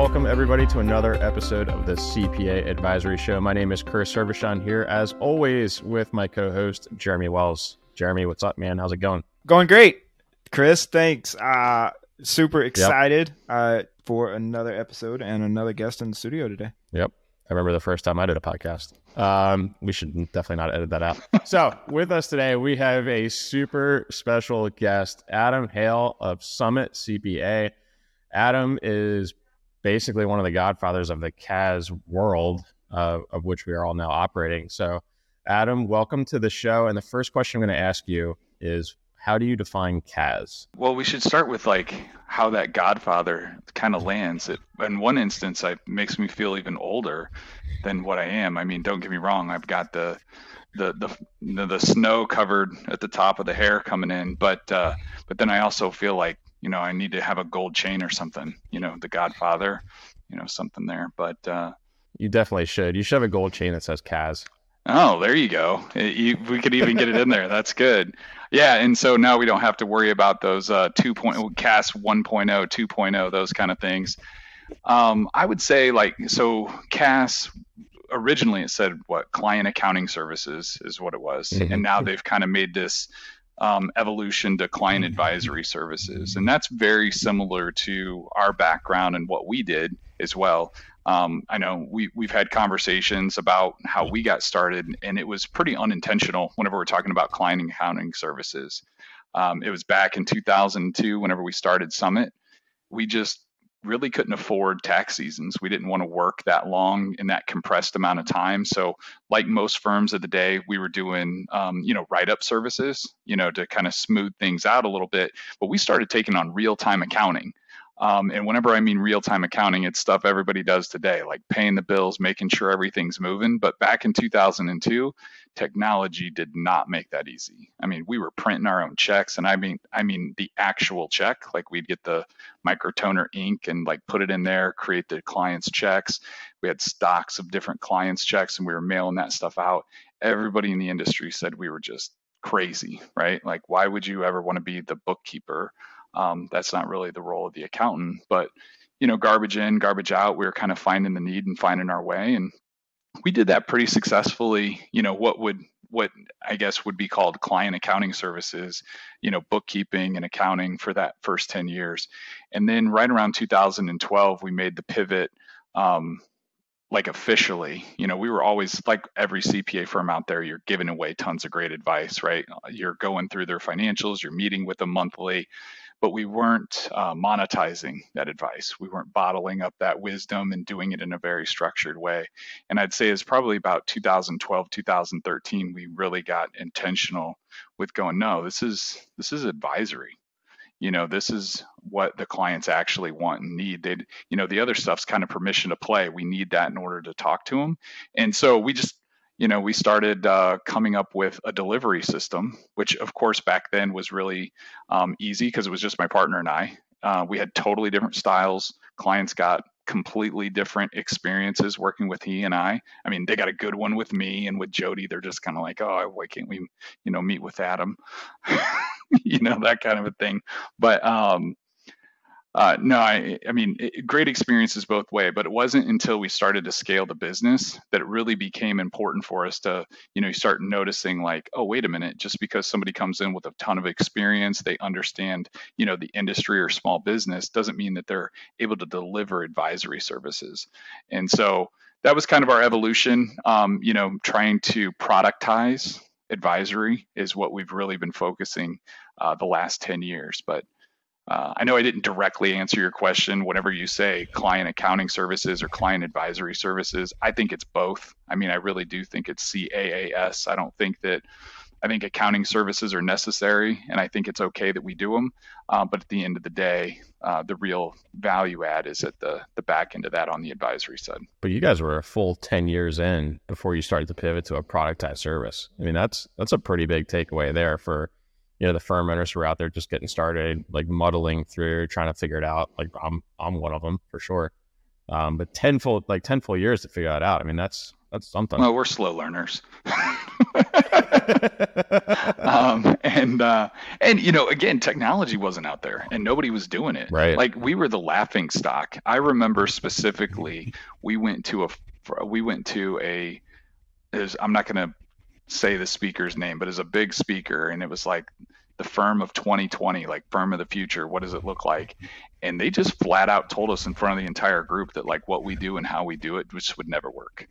welcome everybody to another episode of the CPA Advisory Show. My name is Chris Hervochon here, as always, with my co-host Jeremy Wells. Jeremy, what's up, man? How's it going? Going great, Chris. Thanks. Uh, super excited yep. uh, for another episode and another guest in the studio today. Yep. I remember the first time I did a podcast. Um, we should definitely not edit that out. so, with us today, we have a super special guest, Adam Hale of Summit CPA. Adam is basically one of the godfathers of the CAS world, uh, of which we are all now operating. So, Adam, welcome to the show. And the first question I'm going to ask you is how do you define CAS? Well, we should start with like how that Godfather kind of lands. It, in one instance, it makes me feel even older than what I am. I mean, don't get me wrong. I've got the the the the snow covered at the top of the hair coming in, but uh, but then I also feel like you know I need to have a gold chain or something. You know, the Godfather, you know, something there. But uh, you definitely should. You should have a gold chain that says CAS. Oh, there you go. You, we could even get it in there. That's good. Yeah, and so now we don't have to worry about those uh, 2. Point, CAS 1.0, 2.0, those kind of things. Um, I would say like so CAS originally it said what client accounting services is what it was, mm-hmm. and now they've kind of made this um, evolution to client advisory services, and that's very similar to our background and what we did as well. Um, I know we we've had conversations about how we got started, and it was pretty unintentional. Whenever we're talking about client accounting services, um, it was back in 2002. Whenever we started Summit, we just really couldn't afford tax seasons. We didn't want to work that long in that compressed amount of time. So, like most firms of the day, we were doing, um, you know, write-up services, you know, to kind of smooth things out a little bit. But we started taking on real-time accounting. Um, and whenever I mean real time accounting, it's stuff everybody does today, like paying the bills, making sure everything's moving. But back in 2002, technology did not make that easy. I mean, we were printing our own checks, and I mean, I mean the actual check. Like we'd get the MICR toner ink and like put it in there, create the client's checks. We had stocks of different clients' checks, and we were mailing that stuff out. Everybody in the industry said we were just crazy, right? Like, why would you ever want to be the bookkeeper? Um, that's not really the role of the accountant, but you know, garbage in, garbage out. We were kind of finding the need and finding our way, and we did that pretty successfully. You know, what would what I guess would be called client accounting services, you know, bookkeeping and accounting for that first 10 years. And then right around 2012, we made the pivot um, like officially. You know, we were always like every CPA firm out there, you're giving away tons of great advice, right? You're going through their financials, you're meeting with them monthly but we weren't uh, monetizing that advice. We weren't bottling up that wisdom and doing it in a very structured way. And I'd say it's probably about 2012, 2013, we really got intentional with going, no, this is this is advisory. You know, this is what the clients actually want and need. They, you know, the other stuff's kind of permission to play. We need that in order to talk to them. And so we just you know, we started uh, coming up with a delivery system, which of course back then was really um, easy because it was just my partner and I. Uh, we had totally different styles. Clients got completely different experiences working with he and I. I mean, they got a good one with me and with Jody. They're just kind of like, oh, why can't we, you know, meet with Adam? you know, that kind of a thing. But um, uh, no, I, I mean, it, great experiences both way, but it wasn't until we started to scale the business that it really became important for us to, you know, start noticing like, oh, wait a minute, just because somebody comes in with a ton of experience, they understand, you know, the industry or small business doesn't mean that they're able to deliver advisory services. And so that was kind of our evolution, um, you know, trying to productize advisory is what we've really been focusing uh, the last 10 years. But uh, I know I didn't directly answer your question. Whenever you say client accounting services or client advisory services, I think it's both. I mean, I really do think it's CAAS. I don't think that. I think accounting services are necessary, and I think it's okay that we do them. Uh, but at the end of the day, uh, the real value add is at the the back end of that on the advisory side. But you guys were a full ten years in before you started to pivot to a productized service. I mean, that's that's a pretty big takeaway there for you know the firm owners who are out there just getting started, like muddling through, trying to figure it out. Like I'm I'm one of them for sure. Um, but tenfold like ten full years to figure that out. I mean that's that's something. Well, we're slow learners. um, and uh, and you know, again, technology wasn't out there, and nobody was doing it. Right. Like we were the laughing stock. I remember specifically, we went to a we went to a. Is I'm not going to say the speaker's name, but it's a big speaker, and it was like the firm of 2020, like firm of the future. What does it look like? And they just flat out told us in front of the entire group that like what we do and how we do it just would never work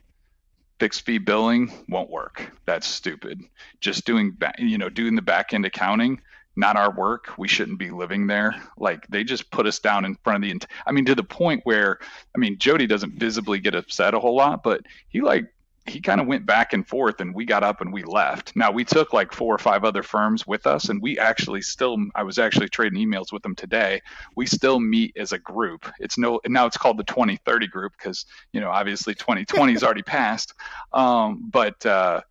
fixed fee billing won't work. That's stupid. Just doing, you know, doing the back end accounting, not our work. We shouldn't be living there. Like they just put us down in front of the. I mean, to the point where, I mean, Jody doesn't visibly get upset a whole lot, but he like he kind of went back and forth and we got up and we left. Now we took like four or five other firms with us and we actually still I was actually trading emails with them today. We still meet as a group. It's no now it's called the 2030 group because you know obviously 2020 is already passed. Um, but uh,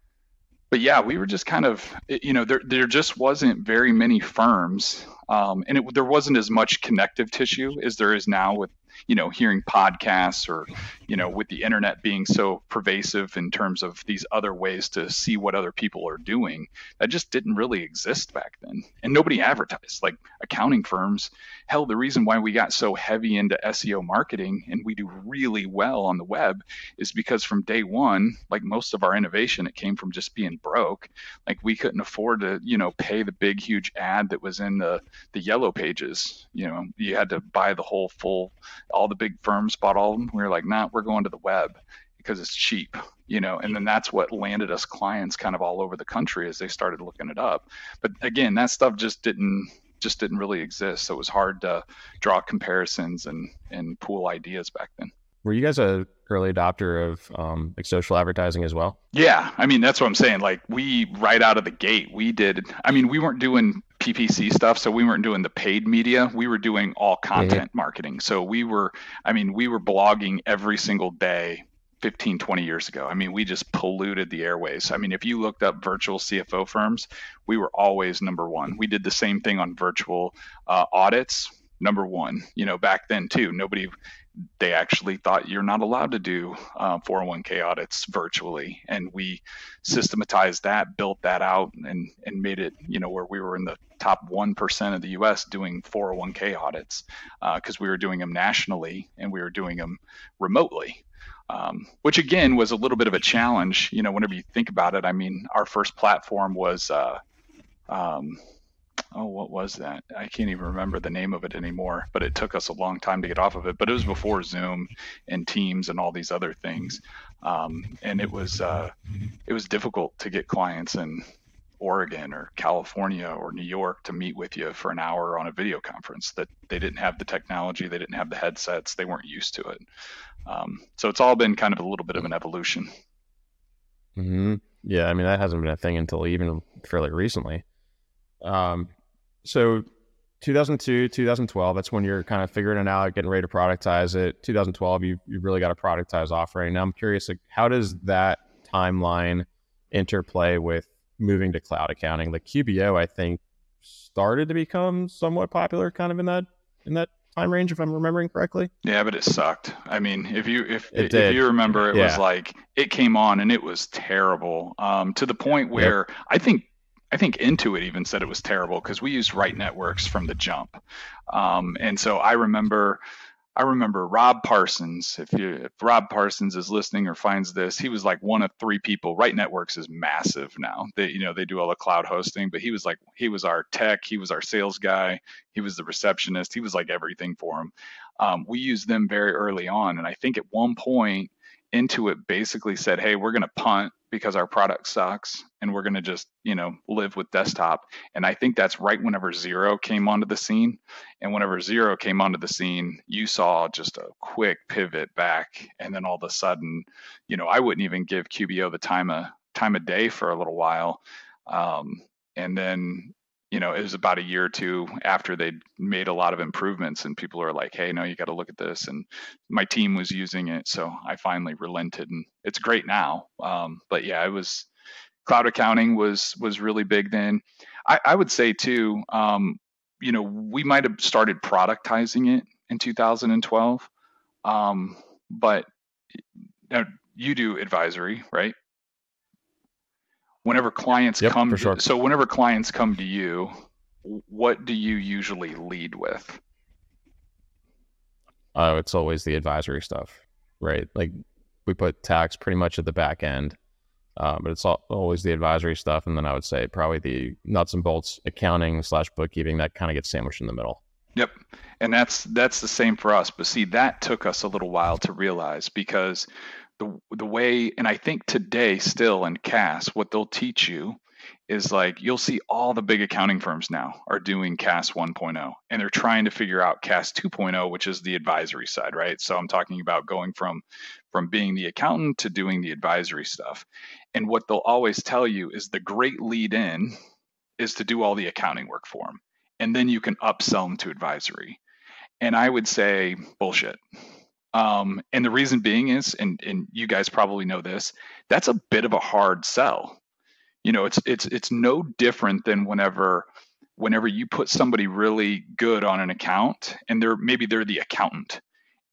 but yeah, we were just kind of you know there there just wasn't very many firms um, and it, there wasn't as much connective tissue as there is now with you know hearing podcasts or you know with the internet being so pervasive in terms of these other ways to see what other people are doing that just didn't really exist back then. And nobody advertised. Like accounting firms hell the reason why we got so heavy into SEO marketing and we do really well on the web is because from day one like most of our innovation it came from just being broke. Like we couldn't afford to you know pay the big huge ad that was in the the yellow pages. You know you had to buy the whole full all the big firms bought all of them. We were like, nah, we're going to the web because it's cheap, you know. And then that's what landed us clients kind of all over the country as they started looking it up. But again, that stuff just didn't just didn't really exist. So it was hard to draw comparisons and and pool ideas back then. Were you guys a early adopter of um, like social advertising as well? Yeah, I mean that's what I'm saying. Like we right out of the gate, we did. I mean, we weren't doing PPC stuff, so we weren't doing the paid media. We were doing all content mm-hmm. marketing. So we were, I mean, we were blogging every single day 15, 20 years ago. I mean, we just polluted the airways. I mean, if you looked up virtual CFO firms, we were always number one. We did the same thing on virtual uh, audits, number one. You know, back then too, nobody they actually thought you're not allowed to do uh, 401k audits virtually. And we systematized that built that out and and made it you know where we were in the top 1% of the us doing 401k audits because uh, we were doing them nationally and we were doing them remotely. Um, which again was a little bit of a challenge you know whenever you think about it. I mean our first platform was uh, um, oh, what was that? I can't even remember the name of it anymore, but it took us a long time to get off of it. But it was before Zoom and Teams and all these other things. Um, and it was uh, it was difficult to get clients in Oregon or California or New York to meet with you for an hour on a video conference. That they didn't have the technology, they didn't have the headsets, they weren't used to it. Um, so it's all been kind of a little bit of an evolution. Mm-hmm. Yeah, I mean that hasn't been a thing until even fairly recently. Um, so 2002, 2012, that's when you're kind of figuring it out, getting ready to productize it. 2012, you you really got a productized offering. Now I'm curious, like, how does that timeline interplay with moving to cloud accounting? Like QBO, I think started to become somewhat popular, kind of in that in that time range, if I'm remembering correctly. Yeah, but it sucked. I mean, if you if if you remember, it yeah. was like it came on and it was terrible um, to the point where yep. I think I think Intuit even said it was terrible because we used Right Networks from the jump. Um, and so I remember, I remember Rob Parsons. If you, if Rob Parsons is listening or finds this, he was like one of three people. Right Networks is massive now. They, you know, they do all the cloud hosting, but he was like, he was our tech, he was our sales guy, he was the receptionist, he was like everything for him. Um, we used them very early on, and I think at one point Intuit basically said, "Hey, we're going to punt because our product sucks, and we're going to just, you know, live with desktop." And I think that's right whenever Xero came onto the scene, and whenever Xero came onto the scene, you saw just a quick pivot back, and then all of a sudden, you know, I wouldn't even give QBO the time of time of day for a little while. Um, and then you know, it was about a year or two after they'd made a lot of improvements, and people are like, "Hey, no, you got to look at this." And my team was using it, so I finally relented, and it's great now. Um, but yeah, it was cloud accounting was was really big then. I, I would say too, um, you know, we might have started productizing it in 2012, um, but now you do advisory, right? Whenever clients yep, come, sure. so whenever clients come to you, what do you usually lead with? Oh, it's always the advisory stuff, right? Like we put tax pretty much at the back end, uh, but it's all, always the advisory stuff. And then I would say probably the nuts and bolts accounting slash bookkeeping that kind of gets sandwiched in the middle. Yep. And that's that's the same for us. But see, that took us a little while to realize because the the way and I think today still in CAS, what they'll teach you is like you'll see all the big accounting firms now are doing CAS 1.0 and they're trying to figure out CAS 2.0 which is the advisory side right? So I'm talking about going from from being the accountant to doing the advisory stuff. And what they'll always tell you is the great lead in is to do all the accounting work for them and then you can upsell them to advisory. And I would say bullshit um, and the reason being is and and you guys probably know this that's a bit of a hard sell. You know it's it's it's no different than whenever whenever you put somebody really good on an account and they're maybe they're the accountant.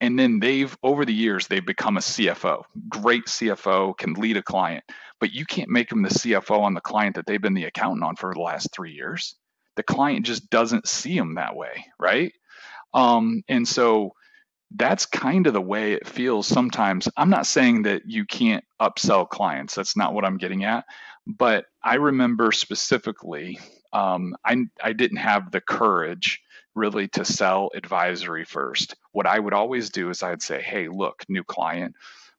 And then they've over the years they've become a CFO great CFO can lead a client. But you can't make them the CFO on the client that they've been the accountant on for the last 3 years. The client just doesn't see them that way right? Um, and so that's kind of the way it feels sometimes. I'm not saying that you can't upsell clients. That's not what I'm getting at. But I remember specifically, um, I, I didn't have the courage really to sell advisory first. What I would always do is I'd say, hey, look, new client,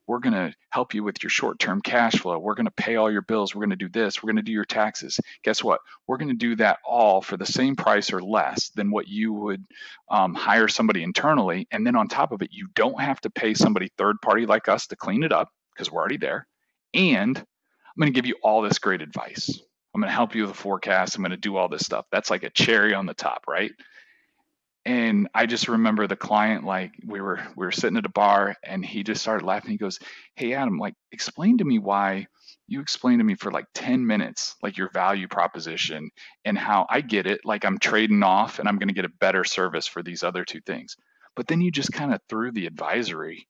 we're going to help you with your short term cash flow. We're going to pay all your bills. We're going to do this. We're going to do your taxes. Guess what? We're going to do that all for the same price or less than what you would um, hire somebody internally. And then on top of it, you don't have to pay somebody third party like us to clean it up because we're already there. And I'm going to give you all this great advice. I'm going to help you with the forecast. I'm going to do all this stuff. That's like a cherry on the top, right? And I just remember the client, like we were we were sitting at a bar, and he just started laughing. He goes, "Hey, Adam, like explain to me why you explained to me for like 10 minutes like your value proposition and how I get it like I'm trading off and I'm going to get a better service for these other two things. But then you just kind of threw the advisory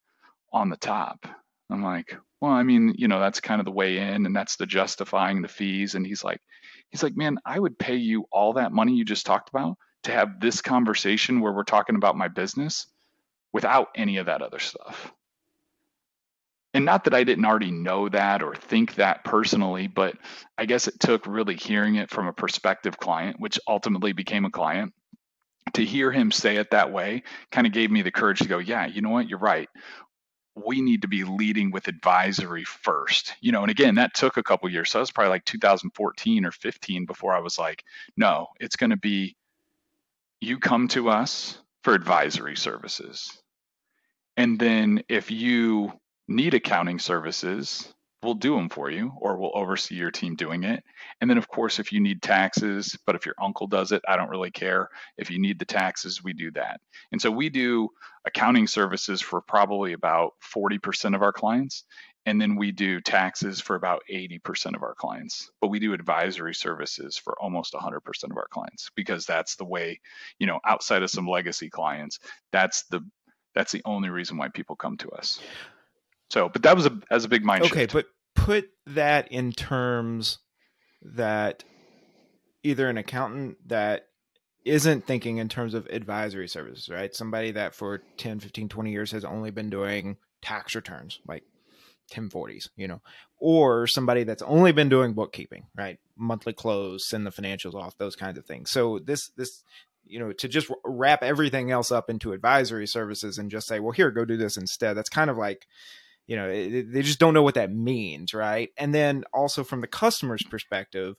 on the top. I'm like, well, I mean, you know, that's kind of the way in and that's the justifying the fees. And he's like, he's like, man, I would pay you all that money you just talked about to have this conversation where we're talking about my business without any of that other stuff. And not that I didn't already know that or think that personally, but I guess it took really hearing it from a prospective client, which ultimately became a client. To hear him say it that way kind of gave me the courage to go, yeah, you know what? You're right we need to be leading with advisory first you know and again that took a couple years so it was probably like 2014 or 15 before i was like no it's going to be you come to us for advisory services and then if you need accounting services we'll do them for you or we'll oversee your team doing it. And then, of course, if you need taxes, but if your uncle does it, I don't really care. If you need the taxes, we do that. And so we do accounting services for probably about 40% of our clients. And then we do taxes for about 80% of our clients. But we do advisory services for almost 100% of our clients because that's the way, you know, outside of some legacy clients, that's the that's the only reason why people come to us. So, but that was a as a big mind okay, shift. but put that in terms that either an accountant that isn't thinking in terms of advisory services, right? Somebody that for 10, 15, 20 years has only been doing tax returns, like 1040s, you know, or somebody that's only been doing bookkeeping, right? Monthly close, send the financials off, those kinds of things. So this, this, you know, to just wrap everything else up into advisory services and just say, well, here, go do this instead. That's kind of like, you know they just don't know what that means right and then also from the customer's perspective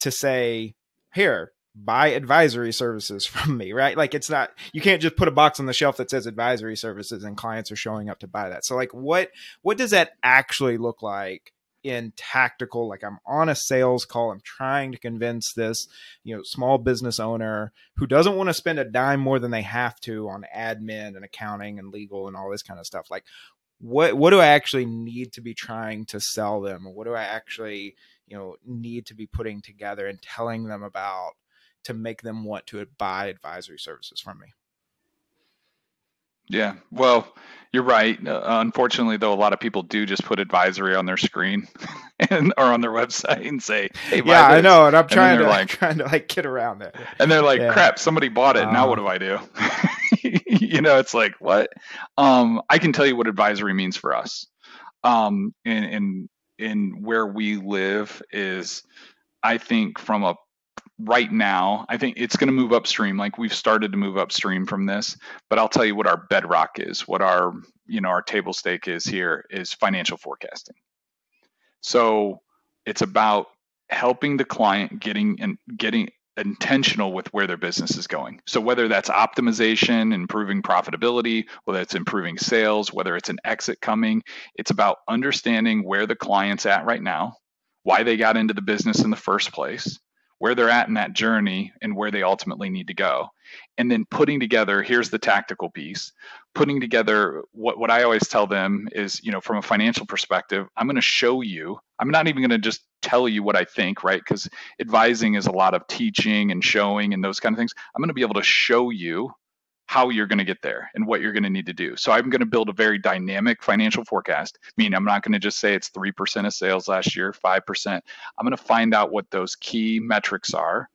to say here buy advisory services from me right? Like it's not you can't just put a box on the shelf that says advisory services and clients are showing up to buy that. So like what what does that actually look like in tactical? Like i'm on a sales call i'm trying to convince this you know small business owner who doesn't want to spend a dime more than they have to on admin and accounting and legal and all this kind of stuff. Like what what do I actually need to be trying to sell them? What do I actually you know need to be putting together and telling them about to make them want to buy advisory services from me? Yeah. Well, you're right. Uh, unfortunately, though, a lot of people do just put advisory on their screen and or on their website and say, "Hey, yeah, I know," and I'm and trying to like, trying to like get around that. And they're like, yeah. "Crap, somebody bought it. now what do I do?" you know, it's like what? Um, I can tell you what advisory means for us. Um, in in in where we live is, I think from a right now, I think it's going to move upstream. Like we've started to move upstream from this, but I'll tell you what our bedrock is, what our, you know, our table stake is here is financial forecasting. So it's about helping the client getting and getting intentional with where their business is going. So whether that's optimization, improving profitability, whether it's improving sales, whether it's an exit coming, it's about understanding where the client's at right now, why they got into the business in the first place, where they're at in that journey and where they ultimately need to go. And then putting together, here's the tactical piece, putting together what, what I always tell them is, you know, from a financial perspective, I'm going to show you, I'm not even going to just tell you what I think, right? Because advising is a lot of teaching and showing and those kind of things. I'm going to be able to show you how you're going to get there and what you're going to need to do. So I'm going to build a very dynamic financial forecast, I meaning I'm not going to just say it's 3% of sales last year, 5%. I'm going to find out what those key metrics are,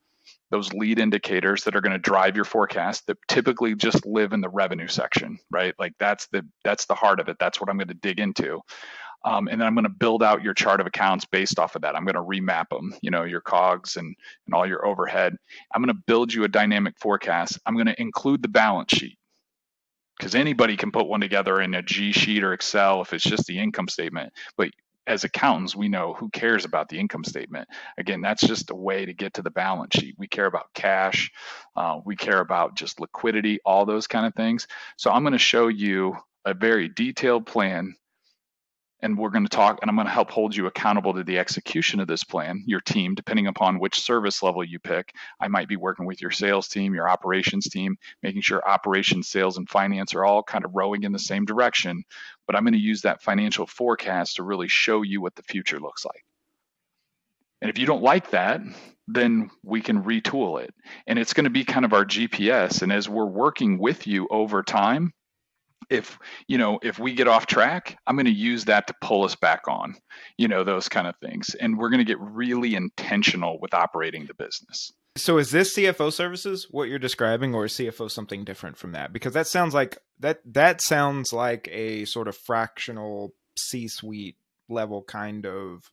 those lead indicators that are going to drive your forecast that typically just live in the revenue section, right? Like that's the that's the heart of it. That's what I'm going to dig into. Um, and then I'm going to build out your chart of accounts based off of that. I'm going to remap them, you know, your COGS and, and all your overhead. I'm going to build you a dynamic forecast. I'm going to include the balance sheet because anybody can put one together in a G sheet or Excel if it's just the income statement. But as accountants, we know who cares about the income statement. Again, that's just a way to get to the balance sheet. We care about cash, uh, we care about just liquidity, all those kind of things. So I'm going to show you a very detailed plan and we're going to talk and i'm going to help hold you accountable to the execution of this plan your team depending upon which service level you pick. I might be working with your sales team your operations team making sure operations sales and finance are all kind of rowing in the same direction but i'm going to use that financial forecast to really show you what the future looks like. And if you don't like that then we can retool it. And it's going to be kind of our gps and as we're working with you over time if you know if we get off track i'm going to use that to pull us back on you know those kind of things. And we're going to get really intentional with operating the business. So is this cfo services what you're describing or is cfo something different from that? Because that sounds like that that sounds like a sort of fractional c suite level kind of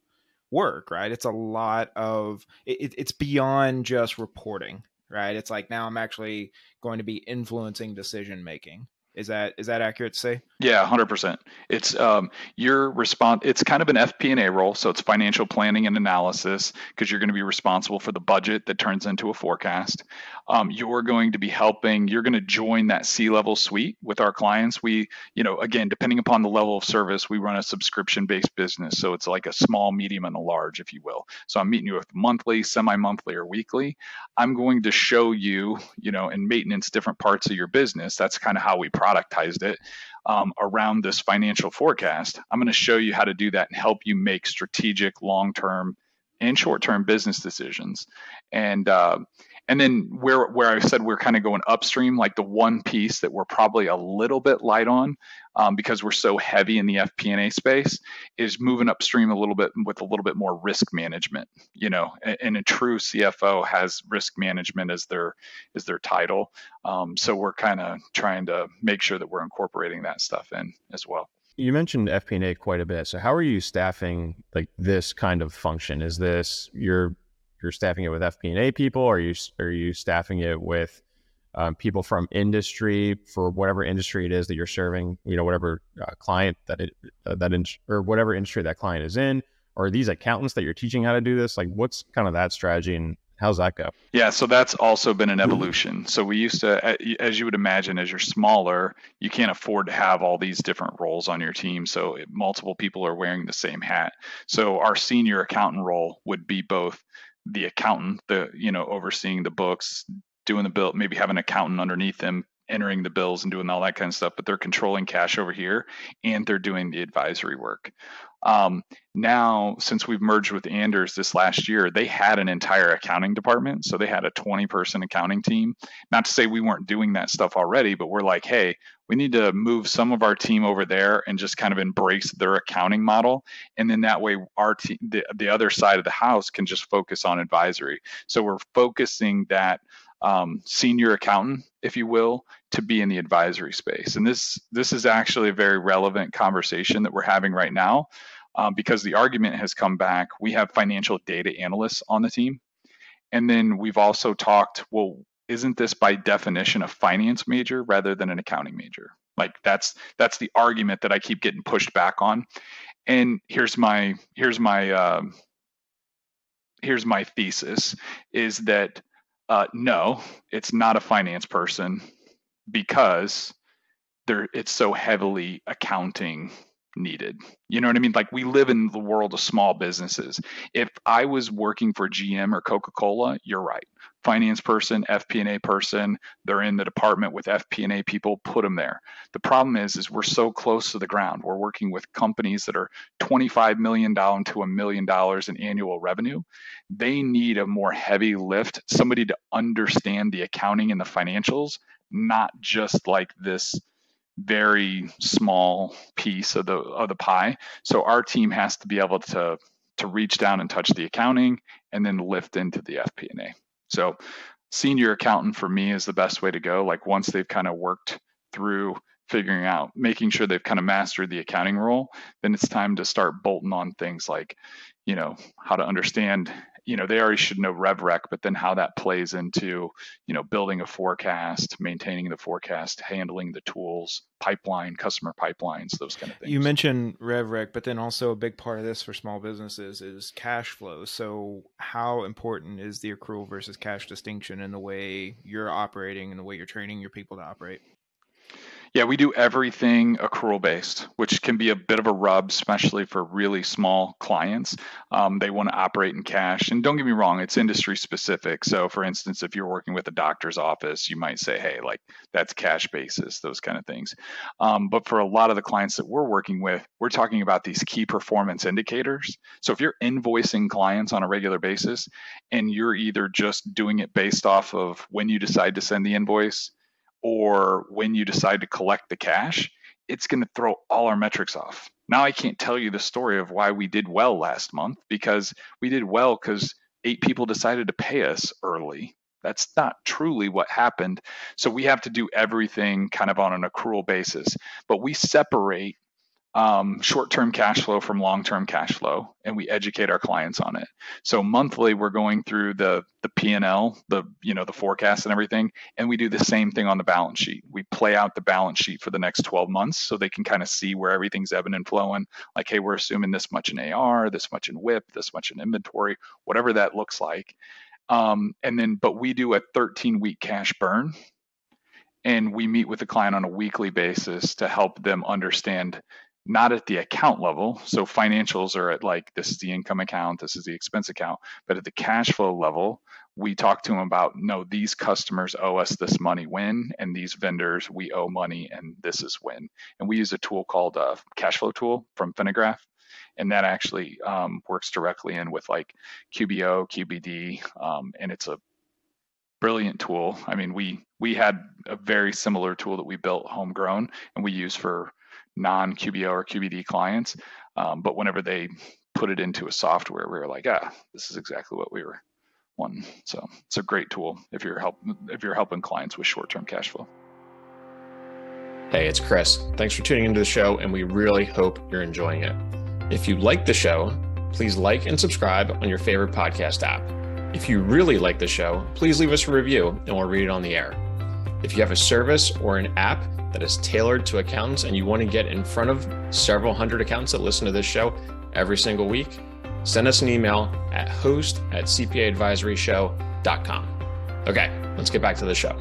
work right? It's a lot of it, it's beyond just reporting right? It's like now i'm actually going to be influencing decision making is that is that accurate to say? Yeah, hundred percent. It's um, your response. It's kind of an FP&A role, so it's financial planning and analysis because you're going to be responsible for the budget that turns into a forecast. Um, you're going to be helping. You're going to join that C-level suite with our clients. We, you know, again, depending upon the level of service, we run a subscription-based business, so it's like a small, medium, and a large, if you will. So I'm meeting you with monthly, semi-monthly, or weekly. I'm going to show you, you know, in maintenance different parts of your business. That's kind of how we productized it um, around this financial forecast. I'm going to show you how to do that and help you make strategic, long term, and short term business decisions. And uh, and then where where I said we're kind of going upstream, like the one piece that we're probably a little bit light on um, because we're so heavy in the FP&A space is moving upstream a little bit with a little bit more risk management. You know, and, and a true CFO has risk management as their as their title. Um, so we're kind of trying to make sure that we're incorporating that stuff in as well. You mentioned FP&A quite a bit. So how are you staffing like this kind of function? Is this you're you're staffing it with FP&A people? Or are you are you staffing it with um, people from industry for whatever industry it is that you're serving? You know, whatever uh, client that it uh, that in, or whatever industry that client is in. Or these accountants that you're teaching how to do this? Like, what's kind of that strategy and How's that go? Yeah, so that's also been an evolution. So we used to, as you would imagine, as you're smaller, you can't afford to have all these different roles on your team. So multiple people are wearing the same hat. So our senior accountant role would be both the accountant, the you know overseeing the books, doing the bill, maybe have an accountant underneath them entering the bills and doing all that kind of stuff, but they're controlling cash over here and they're doing the advisory work. Um, now, since we've merged with Anders this last year, they had an entire accounting department. So they had a 20 person accounting team. Not to say we weren't doing that stuff already, but we're like, hey, we need to move some of our team over there and just kind of embrace their accounting model. And then that way, our team, the, the other side of the house can just focus on advisory. So we're focusing that um, senior accountant, if you will, to be in the advisory space. And this this is actually a very relevant conversation that we're having right now, um, because the argument has come back. We have financial data analysts on the team, and then we've also talked. Well, isn't this by definition a finance major rather than an accounting major? Like that's that's the argument that I keep getting pushed back on. And here's my here's my uh, here's my thesis is that uh, no, it's not a finance person because there it's so heavily accounting needed. You know what I mean? Like we live in the world of small businesses. If I was working for GM or Coca-Cola, you're right. Finance person, FP&A person, they're in the department with FP&A people, put them there. The problem is is we're so close to the ground. We're working with companies that are 25 million down to a million dollars in annual revenue. They need a more heavy lift, somebody to understand the accounting and the financials, not just like this very small piece of the of the pie. So our team has to be able to to reach down and touch the accounting and then lift into the FP&A. So senior accountant for me is the best way to go. Like once they've kind of worked through figuring out, making sure they've kind of mastered the accounting role, then it's time to start bolting on things like, you know, how to understand you know they already should know RevRec, but then how that plays into you know building a forecast, maintaining the forecast, handling the tools, pipeline, customer pipelines, those kind of things. You mentioned RevRec, but then also a big part of this for small businesses is cash flow. So how important is the accrual versus cash distinction in the way you're operating and the way you're training your people to operate? Yeah, we do everything accrual based, which can be a bit of a rub, especially for really small clients. Um, they want to operate in cash. And don't get me wrong, it's industry specific. So, for instance, if you're working with a doctor's office, you might say, hey, like that's cash basis, those kind of things. Um, but for a lot of the clients that we're working with, we're talking about these key performance indicators. So, if you're invoicing clients on a regular basis and you're either just doing it based off of when you decide to send the invoice, or when you decide to collect the cash, it's going to throw all our metrics off. Now I can't tell you the story of why we did well last month because we did well because eight people decided to pay us early. That's not truly what happened. So we have to do everything kind of on an accrual basis. But we separate um, short-term cash flow from long-term cash flow, and we educate our clients on it. So monthly, we're going through the the P and L, the you know the forecast and everything, and we do the same thing on the balance sheet. We play out the balance sheet for the next 12 months, so they can kind of see where everything's ebbing and flowing. Like, hey, we're assuming this much in AR, this much in WIP, this much in inventory, whatever that looks like. Um, and then, but we do a 13 week cash burn, and we meet with the client on a weekly basis to help them understand not at the account level. So financials are at like this is the income account, this is the expense account, but at the cash flow level, we talk to them about no, these customers owe us this money when, and these vendors we owe money and this is when. And we use a tool called a uh, cash flow tool from Finagraph. And that actually um, works directly in with like QBO, QBD, um, and it's a brilliant tool. I mean, we we had a very similar tool that we built homegrown and we use for non QBO or QBD clients. Um, but whenever they put it into a software, we were like, ah, this is exactly what we were wanting. So it's a great tool if you're help if you're helping clients with short term cash flow. Hey, it's Chris. Thanks for tuning into the show, and we really hope you're enjoying it. If you like the show, please like and subscribe on your favorite podcast app. If you really like the show, please leave us a review and we'll read it on the air. If you have a service or an app that is tailored to accountants and you want to get in front of several hundred accountants that listen to this show every single week, send us an email at host at cpaadvisoryshow.com. Okay, let's get back to the show.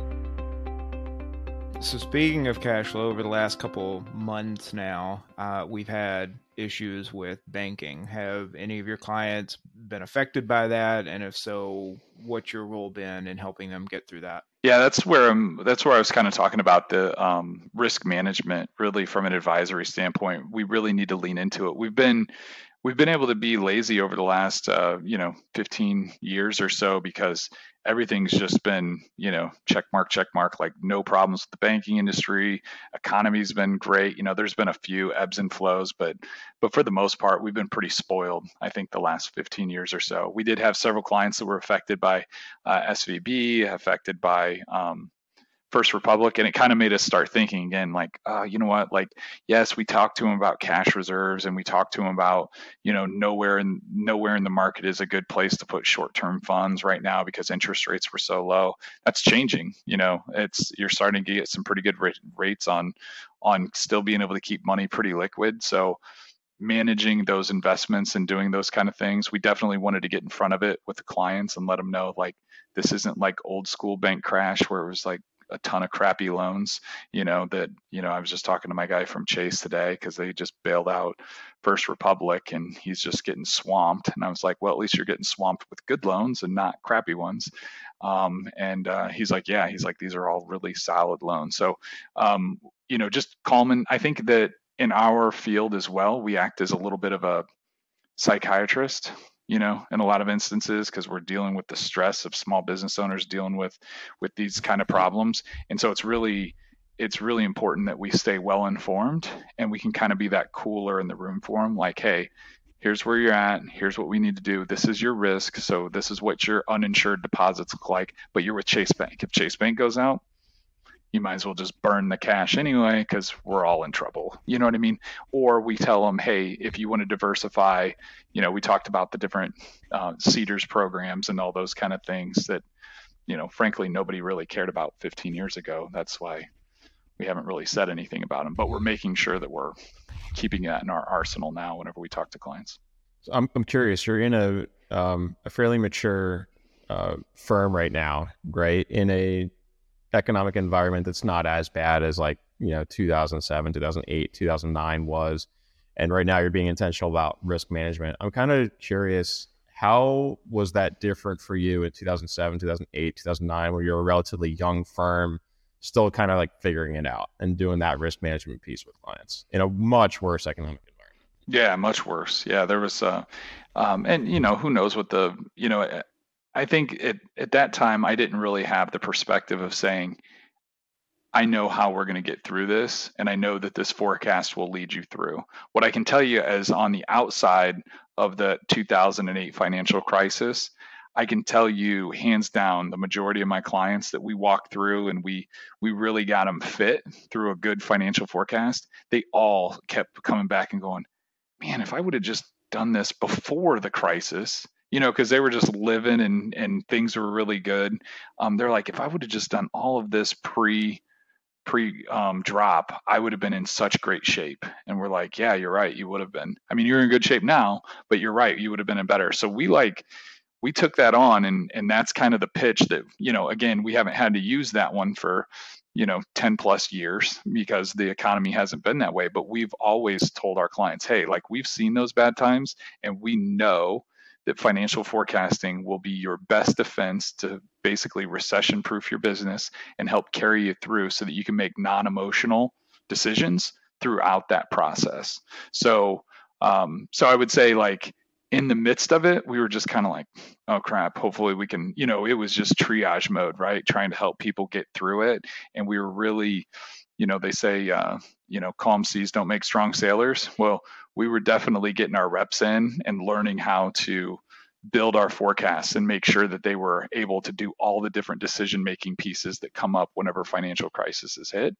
So, speaking of cash flow, over the last couple months now, uh, we've had issues with banking. Have any of your clients been affected by that? And if so, what's your role been in helping them get through that? Yeah, that's where I'm. That's where I was kind of talking about the um, risk management. Really, from an advisory standpoint, we really need to lean into it. We've been we've been able to be lazy over the last uh, you know 15 years or so because everything's just been you know check mark check mark like no problems with the banking industry. Economy's been great. You know there's been a few ebbs and flows but but for the most part we've been pretty spoiled i think the last 15 years or so. We did have several clients that were affected by uh, svb affected by um, First Republic, and it kind of made us start thinking again, like, uh, you know what? Like, yes, we talked to him about cash reserves, and we talked to him about, you know, nowhere in nowhere in the market is a good place to put short-term funds right now because interest rates were so low. That's changing. You know, it's you're starting to get some pretty good rates on on still being able to keep money pretty liquid. So managing those investments and doing those kind of things we definitely wanted to get in front of it with the clients and let them know like this isn't like old school bank crash where it was like a ton of crappy loans, you know, that, you know, I was just talking to my guy from Chase today because they just bailed out First Republic and he's just getting swamped. And I was like, well, at least you're getting swamped with good loans and not crappy ones. Um, and uh, he's like, yeah, he's like, these are all really solid loans. So, um, you know, just calming. I think that in our field as well, we act as a little bit of a psychiatrist you know in a lot of instances because we're dealing with the stress of small business owners dealing with with these kind of problems. And so it's really it's really important that we stay well informed and we can kind of be that cooler in the room for them like hey here's where you're at. Here's what we need to do. This is your risk. So this is what your uninsured deposits look like but you're with chase bank. If chase bank goes out you might as well just burn the cash anyway because we're all in trouble. You know what I mean? Or we tell them, hey, if you want to diversify, you know, we talked about the different uh, CDARS programs and all those kind of things that, you know, frankly, nobody really cared about 15 years ago. That's why we haven't really said anything about them, but we're making sure that we're keeping that in our arsenal now whenever we talk to clients. I'm, I'm curious, you're in a, um, a fairly mature uh, firm right now, right? In a economic environment that's not as bad as like you know 2007 2008 2009 was. And right now you're being intentional about risk management. I'm kind of curious how was that different for you in 2007 2008 2009 where you're a relatively young firm still kind of like figuring it out and doing that risk management piece with clients in a much worse economic environment? Yeah much worse. Yeah there was uh um and you know who knows what the you know I think at, at that time, I didn't really have the perspective of saying, I know how we're going to get through this, and I know that this forecast will lead you through. What I can tell you is on the outside of the 2008 financial crisis, I can tell you hands down the majority of my clients that we walked through and we we really got them fit through a good financial forecast. They all kept coming back and going, "Man, if I would have just done this before the crisis, you know, because they were just living and and things were really good. Um, they're like, if I would have just done all of this pre pre um, drop, I would have been in such great shape. And we're like, yeah, you're right, you would have been. I mean, you're in good shape now, but you're right, you would have been in better. So we like we took that on, and and that's kind of the pitch that you know. Again, we haven't had to use that one for you know 10 plus years because the economy hasn't been that way but we've always told our clients hey like we've seen those bad times and we know that financial forecasting will be your best defense to basically recession proof your business and help carry you through so that you can make non emotional decisions throughout that process. So, um, so I would say like in the midst of it, we were just kind of like, oh crap, hopefully we can, you know, it was just triage mode, right? Trying to help people get through it. And we were really, you know, they say, uh, you know, calm seas don't make strong sailors. Well, we were definitely getting our reps in and learning how to build our forecasts and make sure that they were able to do all the different decision making pieces that come up whenever financial crisis is hit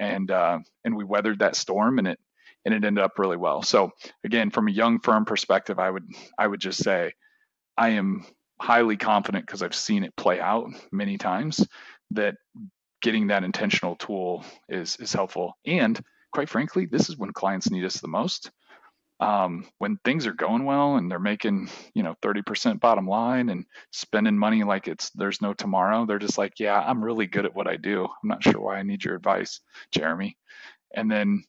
and uh, and we weathered that storm and it and it ended up really well so again from a young firm perspective i would i would just say i am highly confident because i've seen it play out many times that getting that intentional tool is is helpful and quite frankly this is when clients need us the most um, when things are going well and they're making you know 30% bottom line and spending money like it's there's no tomorrow they're just like yeah i'm really good at what i do i'm not sure why i need your advice jeremy and then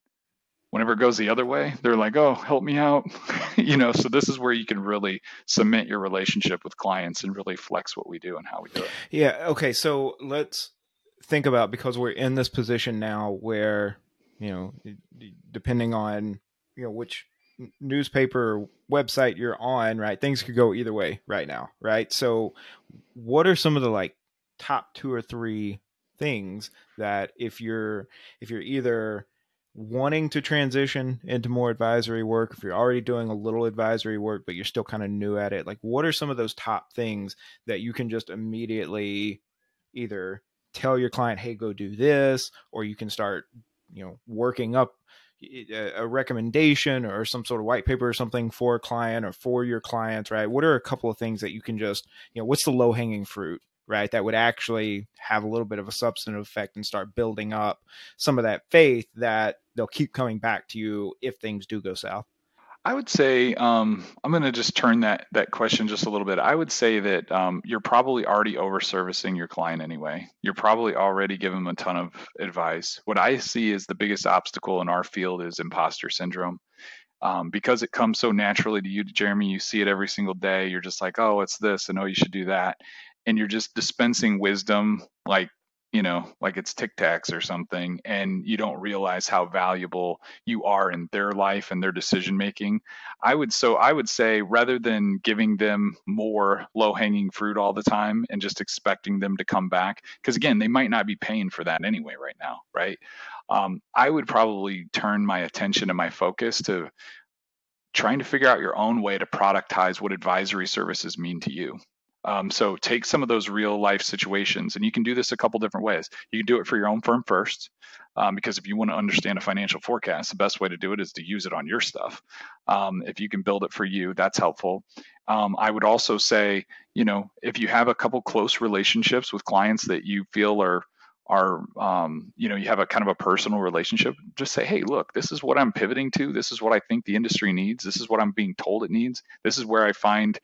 whenever it goes the other way, they're like, "Oh, help me out," you know. So this is where you can really cement your relationship with clients and really flex what we do and how we do it. Yeah. Okay. So let's think about because we're in this position now where you know, depending on you know which newspaper website you're on, right? Things could go either way right now, right? So, what are some of the like top two or three things that if you're if you're either wanting to transition into more advisory work, if you're already doing a little advisory work, but you're still kind of new at it, like what are some of those top things that you can just immediately either tell your client, hey, go do this, or you can start, you know, working up a recommendation or some sort of white paper or something for a client or for your clients, right? What are a couple of things that you can just, you know, what's the low hanging fruit right? That would actually have a little bit of a substantive effect and start building up some of that faith that they'll keep coming back to you if things do go south. I would say um, I'm going to just turn that that question just a little bit. I would say that um, you're probably already over servicing your client anyway. You're probably already giving them a ton of advice. What I see is the biggest obstacle in our field is imposter syndrome. Um, because it comes so naturally to you, Jeremy, you see it every single day. You're just like, oh, it's this, and oh, you should do that and you're just dispensing wisdom like you know like it's tic tacs or something and you don't realize how valuable you are in their life and their decision making i would so i would say rather than giving them more low hanging fruit all the time and just expecting them to come back because again they might not be paying for that anyway right now right? Um, i would probably turn my attention and my focus to trying to figure out your own way to productize what advisory services mean to you um, so take some of those real life situations, and you can do this a couple different ways. You can do it for your own firm first, um, because if you want to understand a financial forecast, the best way to do it is to use it on your stuff. Um, if you can build it for you, that's helpful. Um, I would also say, you know, if you have a couple close relationships with clients that you feel are are um, you know you have a kind of a personal relationship just say hey look this is what i'm pivoting to this is what i think the industry needs this is what i'm being told it needs this is where i find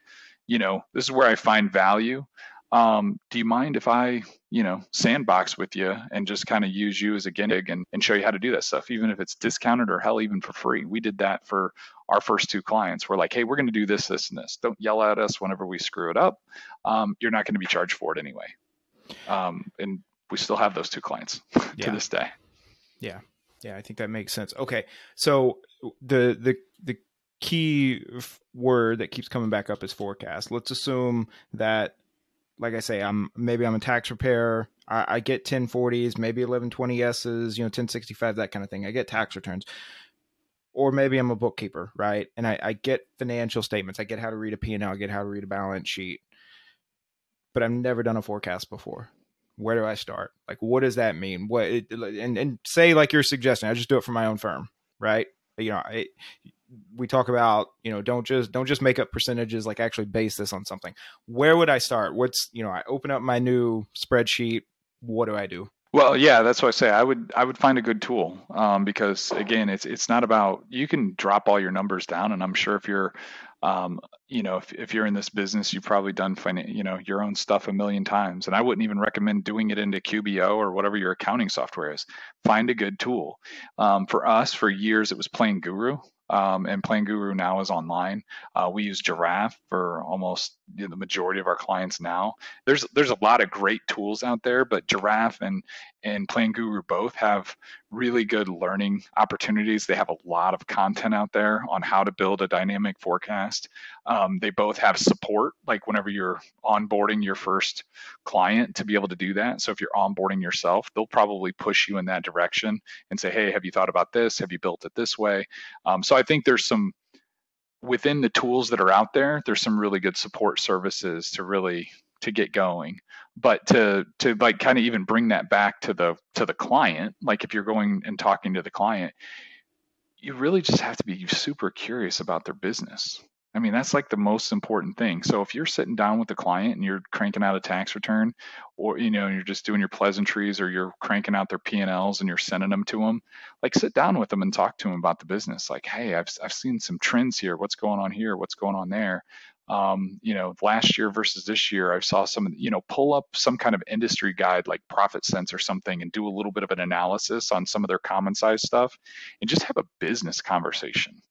you know, this is where I find value. Um, do you mind if I, you know, sandbox with you and just kind of use you as a guinea pig and, and show you how to do that stuff, even if it's discounted or hell, even for free? We did that for our first two clients. We're like, hey, we're going to do this, this, and this. Don't yell at us whenever we screw it up. Um, you're not going to be charged for it anyway. Um, and we still have those two clients to this day. Yeah. Yeah, I think that makes sense. Okay. So the the key word that keeps coming back up is forecast. Let's assume that, like I say, I'm maybe I'm a tax preparer. I, I get 1040s, maybe 1120s, you know, 1065, that kind of thing. I get tax returns. Or maybe I'm a bookkeeper, right? And I, I get financial statements. I get how to read a P&L. I get how to read a balance sheet. But I've never done a forecast before where do I start? Like, what does that mean? What and and say like you're suggesting, I just do it for my own firm, right? You know, it, we talk about you know don't just don't just make up percentages like actually base this on something. Where would i start? What's you know i open up my new spreadsheet. What do i do? Well yeah that's what i say. I would i would find a good tool um, because again it's it's not about you can drop all your numbers down and i'm sure if you're um, you know if, if you're in this business you've probably done finan- you know your own stuff a million times and i wouldn't even recommend doing it into qbo or whatever your accounting software is. Find a good tool. Um, for us for years it was PlanGuru um, and PlanGuru now is online. Uh, we use Giraffe for almost the majority of our clients now. There's there's a lot of great tools out there, but Giraffe and and Plan Guru both have really good learning opportunities. They have a lot of content out there on how to build a dynamic forecast. Um, they both have support, like whenever you're onboarding your first client to be able to do that. So if you're onboarding yourself, they'll probably push you in that direction and say, hey, have you thought about this? Have you built it this way? Um, so I think there's some within the tools that are out there, there's some really good support services to really to get going but to to like kind of even bring that back to the to the client like if you're going and talking to the client you really just have to be super curious about their business I mean, that's like the most important thing. So if you're sitting down with the client and you're cranking out a tax return, or you know, you're just doing your pleasantries, or you're cranking out their P and Ls and you're sending them to them, like sit down with them and talk to them about the business. Like, hey, I've I've seen some trends here. What's going on here? What's going on there? Um, you know, last year versus this year, I saw some, you know, pull up some kind of industry guide like ProfitCents or something and do a little bit of an analysis on some of their common size stuff and just have a business conversation,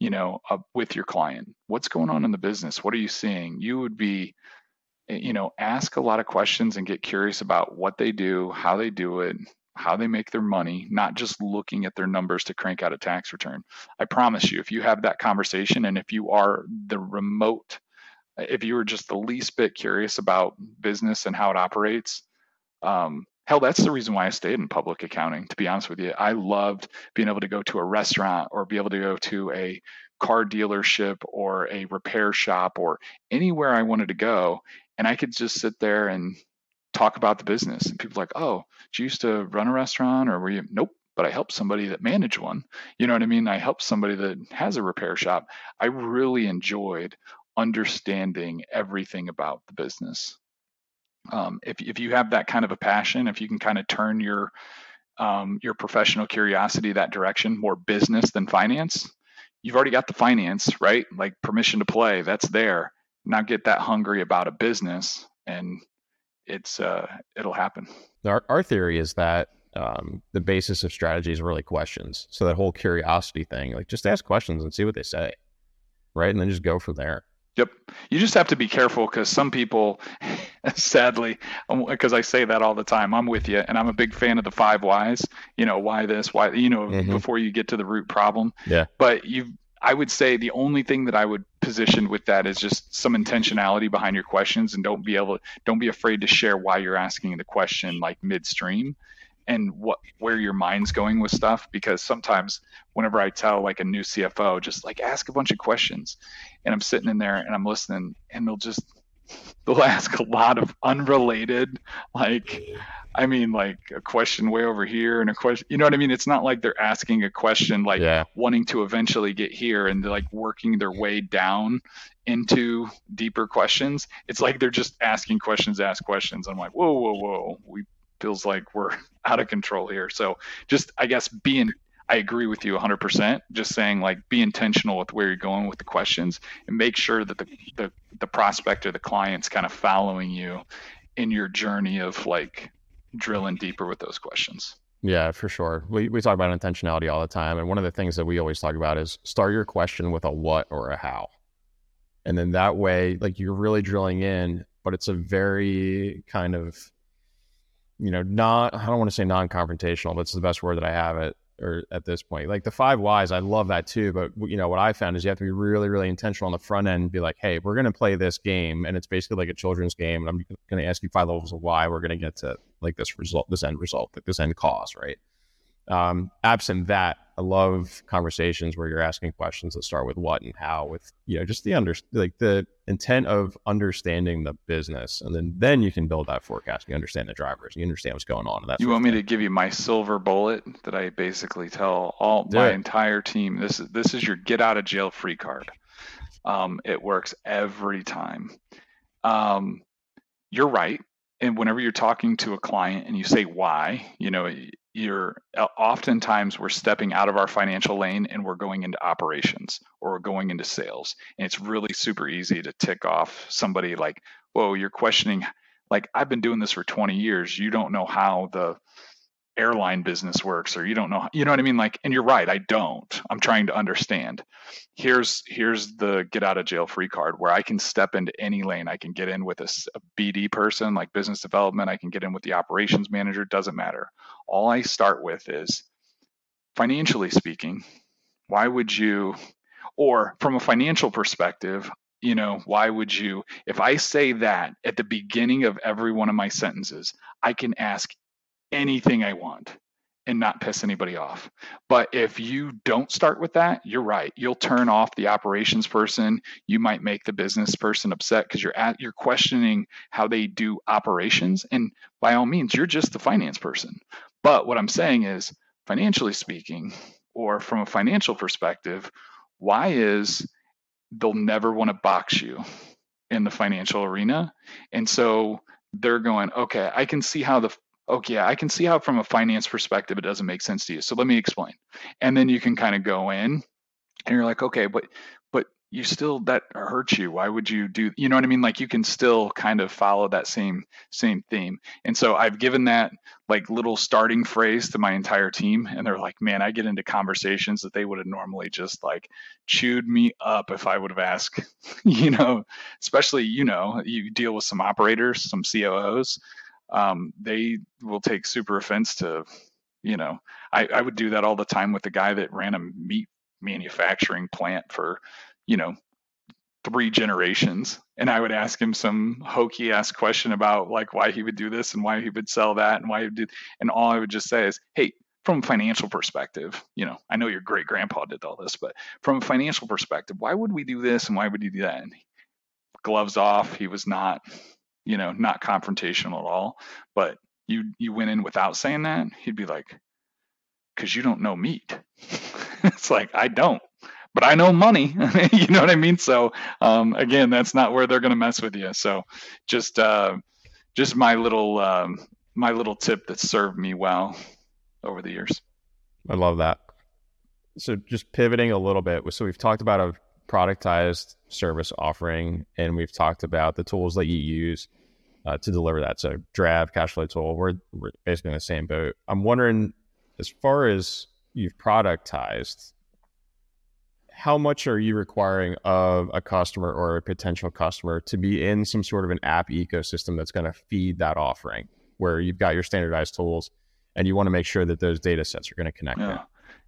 you know, uh, with your client. What's going on in the business? What are you seeing? You would be, eh, you know, ask a lot of questions and get curious about what they do, how they do it, how they make their money, not just looking at their numbers to crank out a tax return. I promise you, if you have that conversation and if you are the remote, if you are just the least bit curious about business and how it operates, um, hell, that's the reason why I stayed in public accounting, to be honest with you. I loved being able to go to a restaurant or be able to go to a car dealership or a repair shop or anywhere I wanted to go. And I could just sit there and talk about the business. And people are like, oh, did you used to run a restaurant or were you? Nope. But I helped somebody that managed one. You know what I mean? I helped somebody that has a repair shop. I really enjoyed understanding everything about the business. Um, if, if you have that kind of a passion, if you can kind of turn your um, your professional curiosity that direction, more business than finance, you've already got the finance, right? Like permission to play, that's there. Now get that hungry about a business and it's uh, it'll happen. Our, our theory is that um, the basis of strategy is really questions. So that whole curiosity thing, like just ask questions and see what they say, right? And then just go from there. Yep. You just have to be careful because some people, sadly, because um, I say that all the time, I'm with you, and I'm a big fan of the five whys. You know, why this, why you know, mm-hmm. before you get to the root problem. Yeah. But you, I would say the only thing that I would position with that is just some intentionality behind your questions, and don't be able, don't be afraid to share why you're asking the question like midstream and what where your mind's going with stuff. Because sometimes whenever I tell like a new CFO just like ask a bunch of questions and I'm sitting in there and I'm listening and they'll just they'll ask a lot of unrelated like I mean like a question way over here and a question you know what I mean? It's not like they're asking a question like yeah. wanting to eventually get here and like working their way down into deeper questions. It's like they're just asking questions ask questions. I'm like whoa whoa whoa. We feels like we're out of control here. So just I guess being I agree with you 100%. Just saying like be intentional with where you're going with the questions and make sure that the the, the prospect or the client's kind of following you in your journey of like drilling deeper with those questions. Yeah, for sure. We we talk about intentionality all the time, and one of the things that we always talk about is start your question with a what or a how, and then that way, like you're really drilling in, but it's a very kind of you know, not I don't want to say non-confrontational, but it's the best word that I have it or at this point. Like the five whys, I love that too. But you know, what I found is you have to be really, really intentional on the front end. Be like, hey, we're going to play this game, and it's basically like a children's game, and I'm going to ask you five levels of why we're going to get to like this result, this end result, like this end cause, right? Um, absent that, I love conversations where you're asking questions that start with what and how, with you know just the under like the intent of understanding the business, and then then you can build that forecast. You understand the drivers, you understand what's going on. And that's you want me to give you my silver bullet that I basically tell all my entire team. This is this is your get out of jail free card. Um, it works every time. Um, you're right and whenever you're talking to a client and you say why, you know, you're uh, oftentimes we're stepping out of our financial lane and we're going into operations or we're going into sales. And it's really super easy to tick off somebody like, whoa, you're questioning like I've been doing this for 20 years. You don't know how the airline business works or you don't know you know what i mean? Like and you're right i don't. I'm trying to understand. Here's here's the get out of jail free card where i can step into any lane. I can get in with a, a bd person like business development. I can get in with the operations manager. Doesn't matter. All i start with is financially speaking why would you or from a financial perspective you know why would you if i say that at the beginning of every one of my sentences i can ask anything I want and not piss anybody off. But if you don't start with that, you're right. You'll turn off the operations person. You might make the business person upset because you're at you're questioning how they do operations. And by all means, you're just the finance person. But what I'm saying is, financially speaking, or from a financial perspective, why is they'll never want to box you in the financial arena. And so they're going, okay, I can see how the okay, I can see how from a finance perspective it doesn't make sense to you. So let me explain. And then you can kind of go in and you're like, okay, but but you still that hurts you why would you do you know what i mean like you can still kind of follow that same same theme and so i've given that like little starting phrase to my entire team and they're like man i get into conversations that they would have normally just like chewed me up if i would have asked you know especially you know you deal with some operators some coos um, they will take super offense to you know I, I would do that all the time with the guy that ran a meat manufacturing plant for you know, three generations. And I would ask him some hokey ass question about like why he would do this and why he would sell that and why he do and all I would just say is, hey, from a financial perspective, you know, I know your great grandpa did all this, but from a financial perspective, why would we do this and why would you do that? And gloves off, he was not, you know, not confrontational at all. But you you went in without saying that, he'd be like, because you don't know meat. it's like I don't but I know money. you know what I mean? So um, again, that's not where they're going to mess with you. So just uh, just my little um, my little tip that served me well over the years. I love that. So just pivoting a little bit. So we've talked about a productized service offering, and we've talked about the tools that you use uh, to deliver that. So Giraffe, Cashflow Tool, we're, we're basically in the same boat. I'm wondering, as far as you've productized how much are you requiring of a customer or a potential customer to be in some sort of an app ecosystem that's going to feed that offering where you've got your standardized tools and you want to make sure that those data sets are going to connect yeah.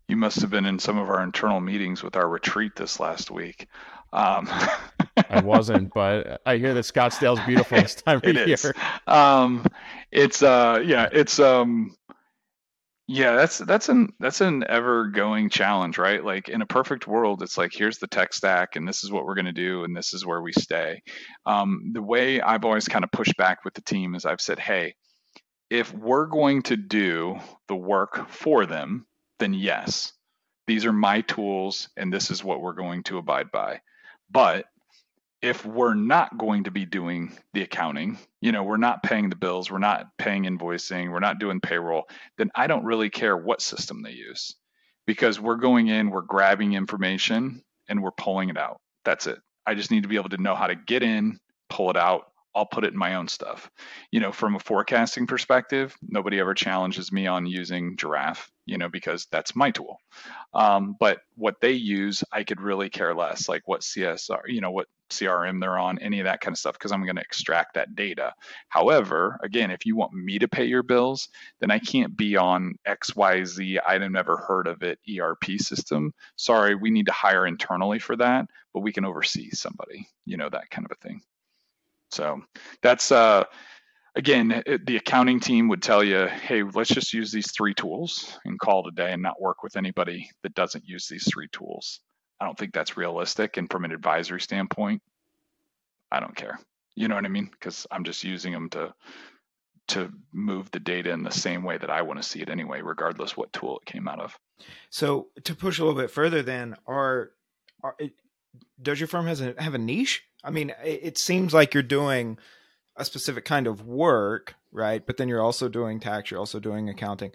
You must have been in some of our internal meetings with our retreat this last week um, I wasn't, but I hear that Scottsdale's beautiful this time of it year. Is. Um, it's uh, yeah, it's um, yeah, that's that's an that's an ever going challenge, right? Like in a perfect world, it's like here's the tech stack, and this is what we're going to do, and this is where we stay. Um, the way I've always kind of pushed back with the team is I've said, hey, if we're going to do the work for them, then yes, these are my tools, and this is what we're going to abide by. But if we're not going to be doing the accounting, you know, we're not paying the bills, we're not paying invoicing, we're not doing payroll, then I don't really care what system they use because we're going in, we're grabbing information and we're pulling it out. That's it. I just need to be able to know how to get in, pull it out, I'll put it in my own stuff. You know, from a forecasting perspective, nobody ever challenges me on using Giraffe, you know, because that's my tool. Um, but what they use, I could really care less, like what CSR, you know, what CRM they're on, any of that kind of stuff, because I'm going to extract that data. However, again, if you want me to pay your bills, then I can't be on XYZ, I've never heard of it ERP system. Sorry, we need to hire internally for that, but we can oversee somebody, you know, that kind of a thing. So that's uh, again, it, the accounting team would tell you, hey, let's just use these three tools and call it a day and not work with anybody that doesn't use these three tools. I don't think that's realistic. And from an advisory standpoint, I don't care. You know what I mean? Because I'm just using them to to move the data in the same way that I want to see it anyway, regardless what tool it came out of. So to push a little bit further, then are, are does your firm has a, have a niche? I mean, it seems like you're doing a specific kind of work, right? But then you're also doing tax, you're also doing accounting.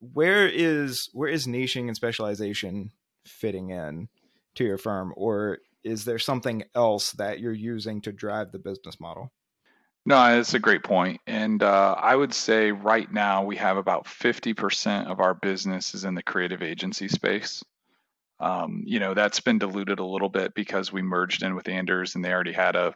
Where is where is niching and specialization fitting in to your firm, or is there something else that you're using to drive the business model? No, that's a great point. And uh, I would say right now we have about 50% of our business is in the creative agency space. Um, you know, that's been diluted a little bit because we merged in with Anders and they already had a,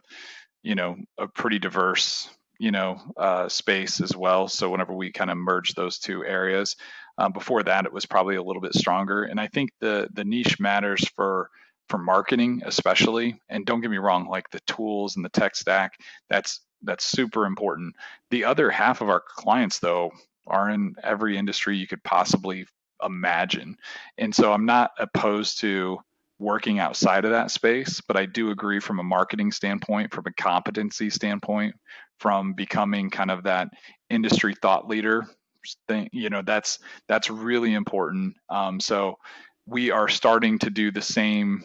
you know, a pretty diverse, you know, uh, space as well. So whenever we kind of merged those two areas, um, before that it was probably a little bit stronger. And I think the the niche matters for for marketing especially. And don't get me wrong, like the tools and the tech stack, that's that's super important. The other half of our clients though are in every industry you could possibly imagine. And so I'm not opposed to working outside of that space, but I do agree from a marketing standpoint, from a competency standpoint, from becoming kind of that industry thought leader thing, you know, that's that's really important. Um, so we are starting to do the same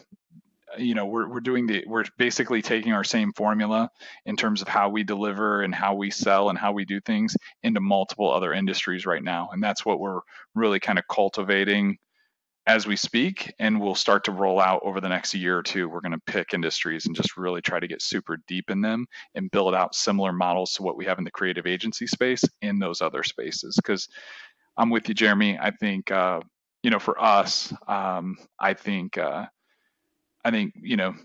you know we're, we're doing the we're basically taking our same formula in terms of how we deliver and how we sell and how we do things into multiple other industries right now and that's what we're really kind of cultivating as we speak, and we'll start to roll out over the next year or two. We're going to pick industries and just really try to get super deep in them and build out similar models to what we have in the creative agency space in those other spaces. Because I'm with you, Jeremy. I think uh, you know, for us, um, I think uh, I think you know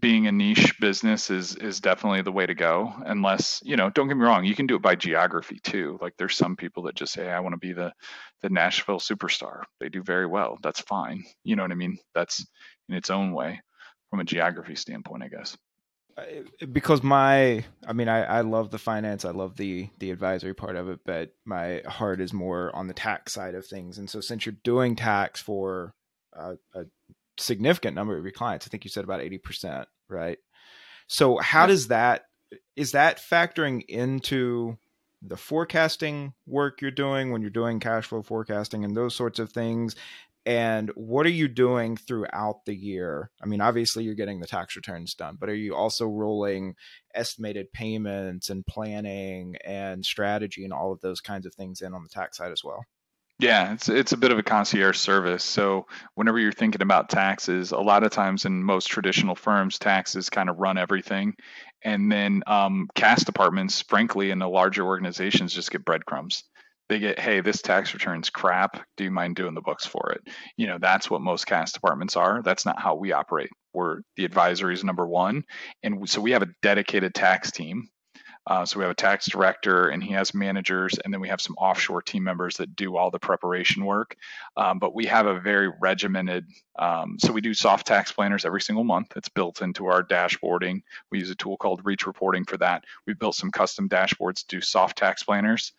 being a niche business is is definitely the way to go unless you know don't get me wrong you can do it by geography too. Like there's some people that just say i want to be the the nashville superstar. They do very well. That's fine. You know what i mean? That's in its own way from a geography standpoint i guess. Because my i mean I, I love the finance i love the the advisory part of it but my heart is more on the tax side of things. And so since you're doing tax for a, a significant number of your clients i think you said about 80% right? So how does that is that factoring into the forecasting work you're doing when you're doing cash flow forecasting and those sorts of things? And what are you doing throughout the year? I mean, obviously you're getting the tax returns done, but are you also rolling estimated payments and planning and strategy and all of those kinds of things in on the tax side as well? Yeah, it's it's a bit of a concierge service. So whenever you're thinking about taxes, a lot of times in most traditional firms, taxes kind of run everything, and then um, CAS departments, frankly, in the larger organizations, just get breadcrumbs. They get, hey, this tax return's crap. Do you mind doing the books for it? You know, that's what most CAS departments are. That's not how we operate. We're the advisory is number one, and so we have a dedicated tax team uh, so we have a tax director and he has managers, and then we have some offshore team members that do all the preparation work. Um, but we have a very regimented, um, so we do soft tax planners every single month. It's built into our dashboarding. We use a tool called Reach Reporting for that. We've built some custom dashboards to do soft tax planners.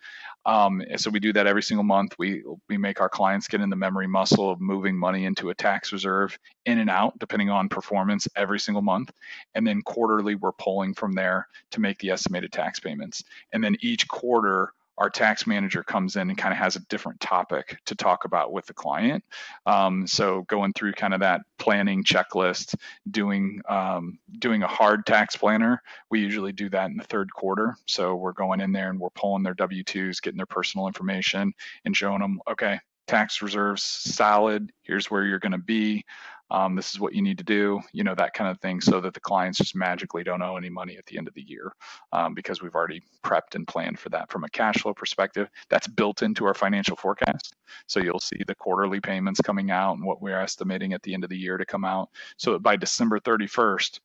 Um, so we do that every single month. We we make our clients get in the memory muscle of moving money into a tax reserve in and out, depending on performance, every single month. And then quarterly, we're pulling from there to make the estimated tax payments. And then each quarter, our tax manager comes in and kind of has a different topic to talk about with the client. Um, so going through kind of that planning checklist, doing um, doing a hard tax planner, we usually do that in the third quarter. So we're going in there and we're pulling their W-2s, getting their personal information, and showing them, okay, tax reserves solid. Here's where you're going to be um, this is what you need to do, you know, that kind of thing, so that the clients just magically don't owe any money at the end of the year um, because we've already prepped and planned for that from a cash flow perspective. That's built into our financial forecast. So you'll see the quarterly payments coming out and what we're estimating at the end of the year to come out so that by December 31st,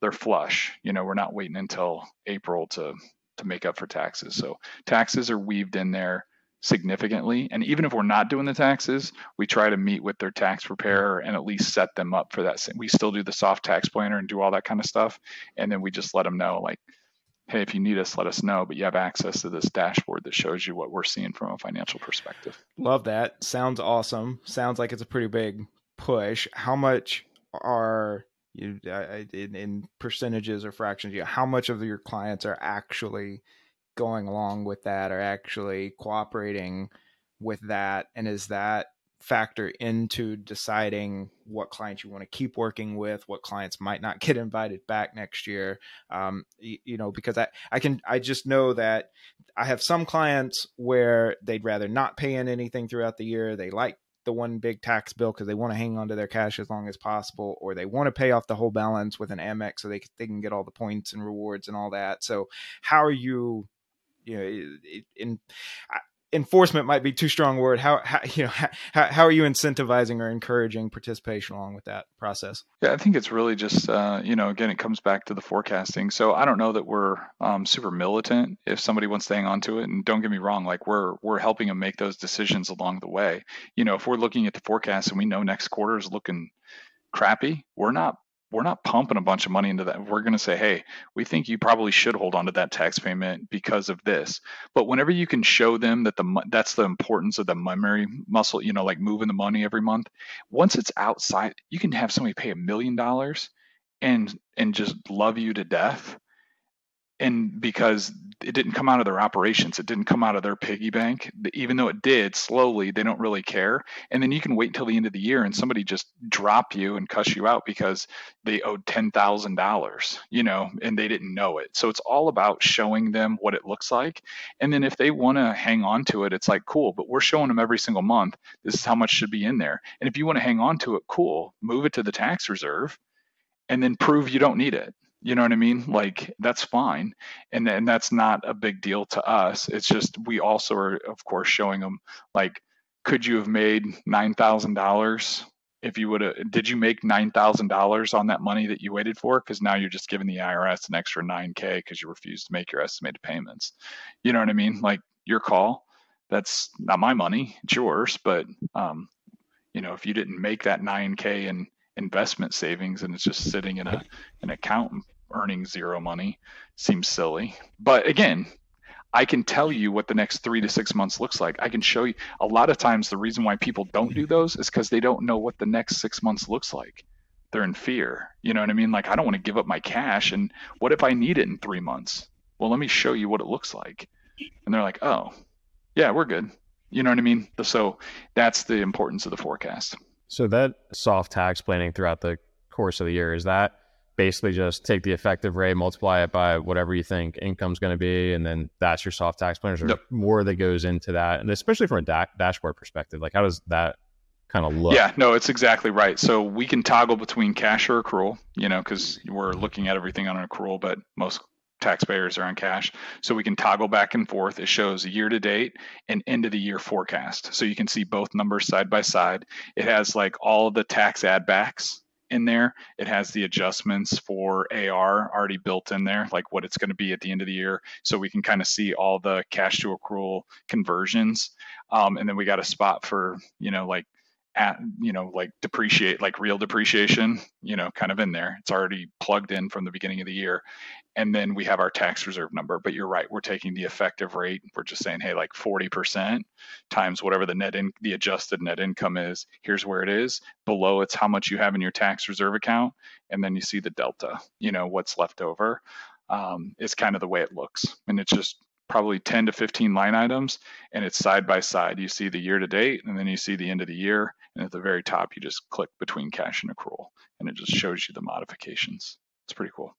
they're flush. You know, we're not waiting until April to to make up for taxes. So taxes are weaved in there significantly. And even if we're not doing the taxes, we try to meet with their tax preparer and at least set them up for that. We still do the soft tax planner and do all that kind of stuff. And then we just let them know, like, hey, if you need us, let us know. But you have access to this dashboard that shows you what we're seeing from a financial perspective. Love that. Sounds awesome. Sounds like it's a pretty big push. How much are you uh, in, in percentages or fractions? You know, how much of your clients are actually going along with that or actually cooperating with that? And is that factor into deciding what clients you want to keep working with what clients might not get invited back next year? Um, you, you, know because i i can i just know that i have some clients where they'd rather not pay in anything throughout the year. They like the one big tax bill because they want to hang on to their cash as long as possible, or they want to pay off the whole balance with an Amex so they they can get all the points and rewards and all that. So, how are you you know in enforcement might be too strong a word. How, how you know how, how are you incentivizing or encouraging participation along with that process? Yeah i think it's really just uh, you know again it comes back to the forecasting. So i don't know that we're um, super militant if somebody wants to hang on to it. And don't get me wrong like we're we're helping them make those decisions along the way. You know if we're looking at the forecast and we know next quarter is looking crappy we're not we're not pumping a bunch of money into that. We're going to say, hey, we think you probably should hold on to that tax payment because of this. But whenever you can show them that the that's the importance of the memory muscle, you know, like moving the money every month. Once it's outside, you can have somebody pay a million dollars and and just love you to death and because it didn't come out of their operations it didn't come out of their piggy bank even though it did slowly they don't really care. And then you can wait until the end of the year and somebody just drop you and cuss you out because they owed $10,000 you know and they didn't know it. So it's all about showing them what it looks like. And then if they want to hang on to it it's like cool but we're showing them every single month this is how much should be in there. And if you want to hang on to it cool move it to the tax reserve and then prove you don't need it you know what I mean? Like that's fine, and and that's not a big deal to us. It's just we also are, of course, showing them like, could you have made nine thousand dollars if you would have? Did you make nine thousand dollars on that money that you waited for? Because now you're just giving the IRS an extra nine k because you refused to make your estimated payments. You know what I mean? Like your call. That's not my money. It's yours, but um, you know, if you didn't make that 9k in investment savings and it's just sitting in a an account earning zero money seems silly. But again, I can tell you what the next three to six months looks like. I can show you. A lot of times, the reason why people don't do those is because they don't know what the next six months looks like. They're in fear. You know what I mean? Like, I don't want to give up my cash. And what if I need it in three months? Well, let me show you what it looks like. And they're like, oh, yeah, we're good. You know what I mean? So that's the importance of the forecast. So that soft tax planning throughout the course of the year is that basically just take the effective rate, multiply it by whatever you think income's going to be, and then that's your soft tax planners. Or yep. more that goes into that, and especially from a da- dashboard perspective, like how does that kind of look? Yeah, no, it's exactly right. So we can toggle between cash or accrual, you know, because we're looking at everything on an accrual, but most taxpayers are on cash. So we can toggle back and forth. It shows year to date and end of the year forecast. So you can see both numbers side by side. It has like all the tax add backs in there. It has the adjustments for AR already built in there, like what it's going to be at the end of the year. So we can kind of see all the cash to accrual conversions. Um, and then we got a spot for, you know, like at, you know, like depreciate, like real depreciation, you know, kind of in there. It's already plugged in from the beginning of the year and then we have our tax reserve number. But you're right, we're taking the effective rate. We're just saying, hey, like 40% times whatever the net in the adjusted net income is. Here's where it is. Below it's how much you have in your tax reserve account, and then you see the delta. You know what's left over. Um, is kind of the way it looks, and it's just probably 10 to 15 line items, and it's side by side. You see the year to date, and then you see the end of the year, and at the very top, you just click between cash and accrual, and it just shows you the modifications. It's pretty cool.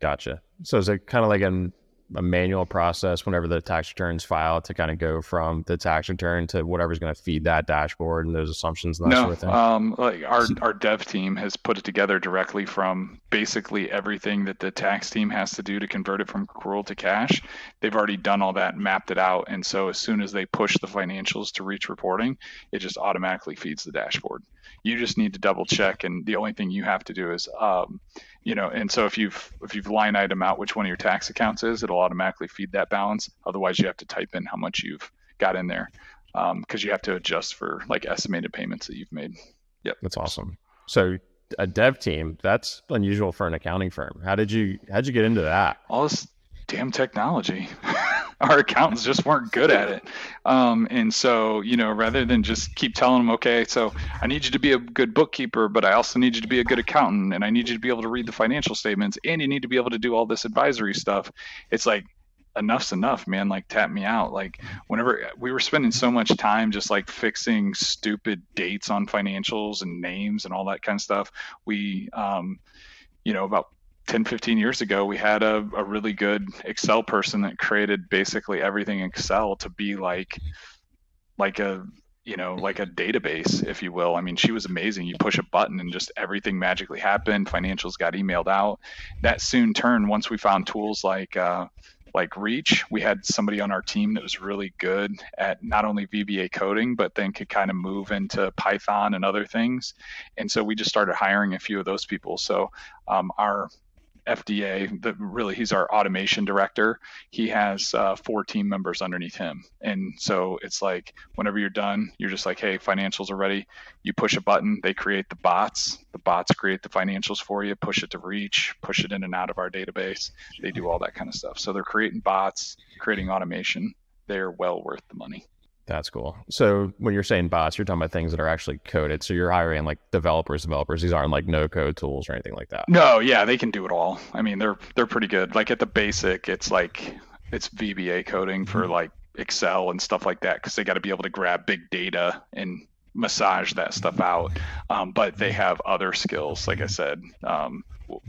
Gotcha. So is it kind of like an, a manual process whenever the tax returns filed to kind of go from the tax return to whatever's going to feed that dashboard and those assumptions and that no, sort of thing? Um, like our, our dev team has put it together directly from basically everything that the tax team has to do to convert it from accrual to cash. They've already done all that, mapped it out. And so as soon as they push the financials to reach reporting, it just automatically feeds the dashboard. You just need to double check. And the only thing you have to do is, um, you know and so if you've if you've line item out which one of your tax accounts is it'll automatically feed that balance. Otherwise you have to type in how much you've got in there because um, you have to adjust for like estimated payments that you've made. Yep. That's awesome. So a dev team that's unusual for an accounting firm. How did you how'd you get into that? All this damn technology our accountants just weren't good at it. Um, and so, you know, rather than just keep telling them, okay, so I need you to be a good bookkeeper, but I also need you to be a good accountant, and I need you to be able to read the financial statements, and you need to be able to do all this advisory stuff. It's like, enough's enough, man. Like, tap me out. Like, whenever we were spending so much time just like fixing stupid dates on financials and names and all that kind of stuff, we, um, you know, about 10 15 years ago we had a, a really good excel person that created basically everything in excel to be like like a you know like a database if you will. I mean she was amazing. You push a button and just everything magically happened. Financials got emailed out. That soon turned once we found tools like uh, like reach we had somebody on our team that was really good at not only vba coding but then could kind of move into python and other things. And so we just started hiring a few of those people. So um, our FDA, the, really he's our automation director. He has uh, four team members underneath him, and so it's like whenever you're done, you're just like, hey, financials are ready. You push a button, they create the bots. The bots create the financials for you. Push it to Reach, push it in and out of our database. They do all that kind of stuff. So they're creating bots, creating automation. They're well worth the money. That's cool. So when you're saying bots, you're talking about things that are actually coded. So you're hiring like developers, developers. These aren't like no code tools or anything like that. No, yeah, they can do it all. I mean, they're they're pretty good. Like at the basic, it's like it's VBA coding for mm-hmm. like Excel and stuff like that because they got to be able to grab big data and massage that stuff out. Um, but they have other skills, like I said, um,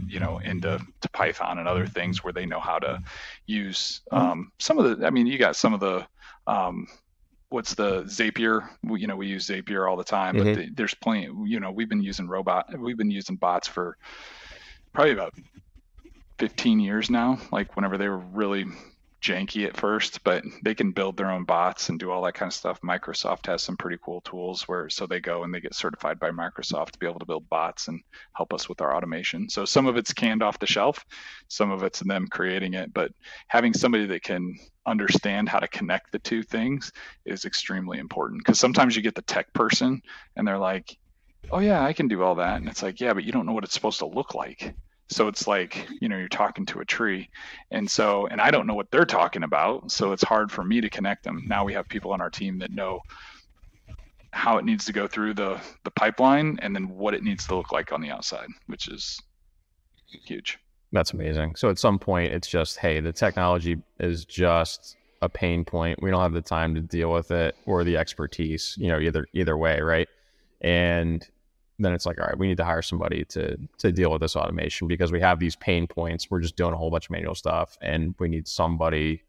you know, into to Python and other things where they know how to use um, some of the. I mean, you got some of the um, what's the Zapier? We, you know, we use Zapier all the time, mm-hmm. but the, there's plenty. You know, we've been using robot, we've been using bots for probably about 15 years now. Like whenever they were really janky at first, but they can build their own bots and do all that kind of stuff. Microsoft has some pretty cool tools where so they go and they get certified by Microsoft to be able to build bots and help us with our automation. So some of it's canned off the shelf, some of it's them creating it, but having somebody that can understand how to connect the two things is extremely important because sometimes you get the tech person and they're like, "Oh yeah, I can do all that." And it's like, "Yeah, but you don't know what it's supposed to look like." So it's like, you know, you're talking to a tree. And so, and I don't know what they're talking about. So it's hard for me to connect them. Now we have people on our team that know how it needs to go through the, the pipeline and then what it needs to look like on the outside, which is huge. That's amazing. So at some point, it's just, hey, the technology is just a pain point. We don't have the time to deal with it or the expertise, you know, either either way, right? And then it's like, all right, we need to hire somebody to to deal with this automation because we have these pain points. We're just doing a whole bunch of manual stuff, and we need somebody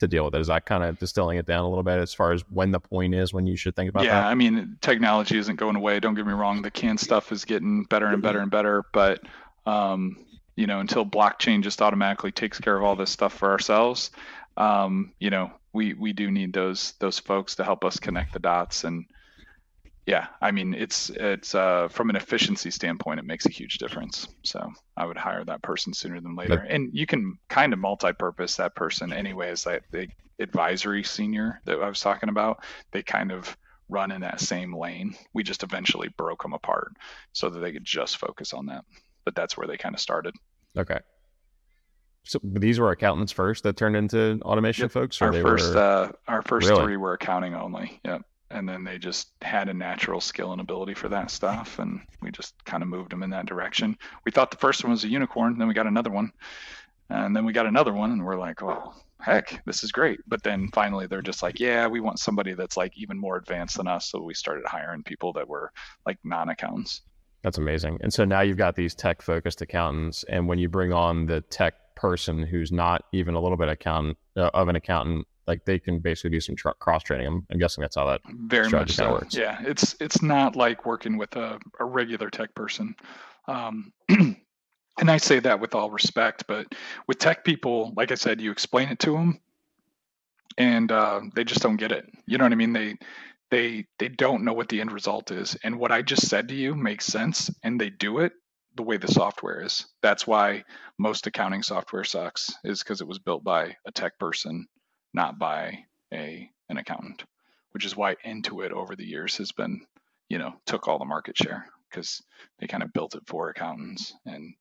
to deal with it. Is that kind of distilling it down a little bit as far as when the point is when you should think about yeah, that? I mean, technology isn't going away. Don't get me wrong. The canned stuff is getting better and better and better, but um, you know, until blockchain just automatically takes care of all this stuff for ourselves, um, you know, we we do need those those folks to help us connect the dots and yeah, I mean, it's it's uh, from an efficiency standpoint, it makes a huge difference. So I would hire that person sooner than later, but, and you can kind of multi-purpose that person anyways. That the advisory senior that I was talking about, they kind of run in that same lane. We just eventually broke them apart so that they could just focus on that. But that's where they kind of started. Okay. So these were accountants first that turned into automation yep. folks. our first, were... uh, our first really? three were accounting only. Yep and then they just had a natural skill and ability for that stuff and we just kind of moved them in that direction. We thought the first one was a unicorn then we got another one and then we got another one and we're like oh heck this is great. But then finally they're just like yeah we want somebody that's like even more advanced than us so we started hiring people that were like non-accountants. That's amazing. And so now you've got these tech focused accountants and when you bring on the tech person who's not even a little bit accountant uh, of an accountant like they can basically do some cross training. I'm, I'm, guessing that's how that very much so. Works. Yeah, it's it's not like working with a, a regular tech person. Um, and I say that with all respect, but with tech people, like I said, you explain it to them, and uh, they just don't get it. You know what I mean? They they they don't know what the end result is, and what I just said to you makes sense, and they do it the way the software is. That's why most accounting software sucks, is because it was built by a tech person not by a an accountant, which is why Intuit over the years has been, you know, took all the market share because they kind of built it for accountants and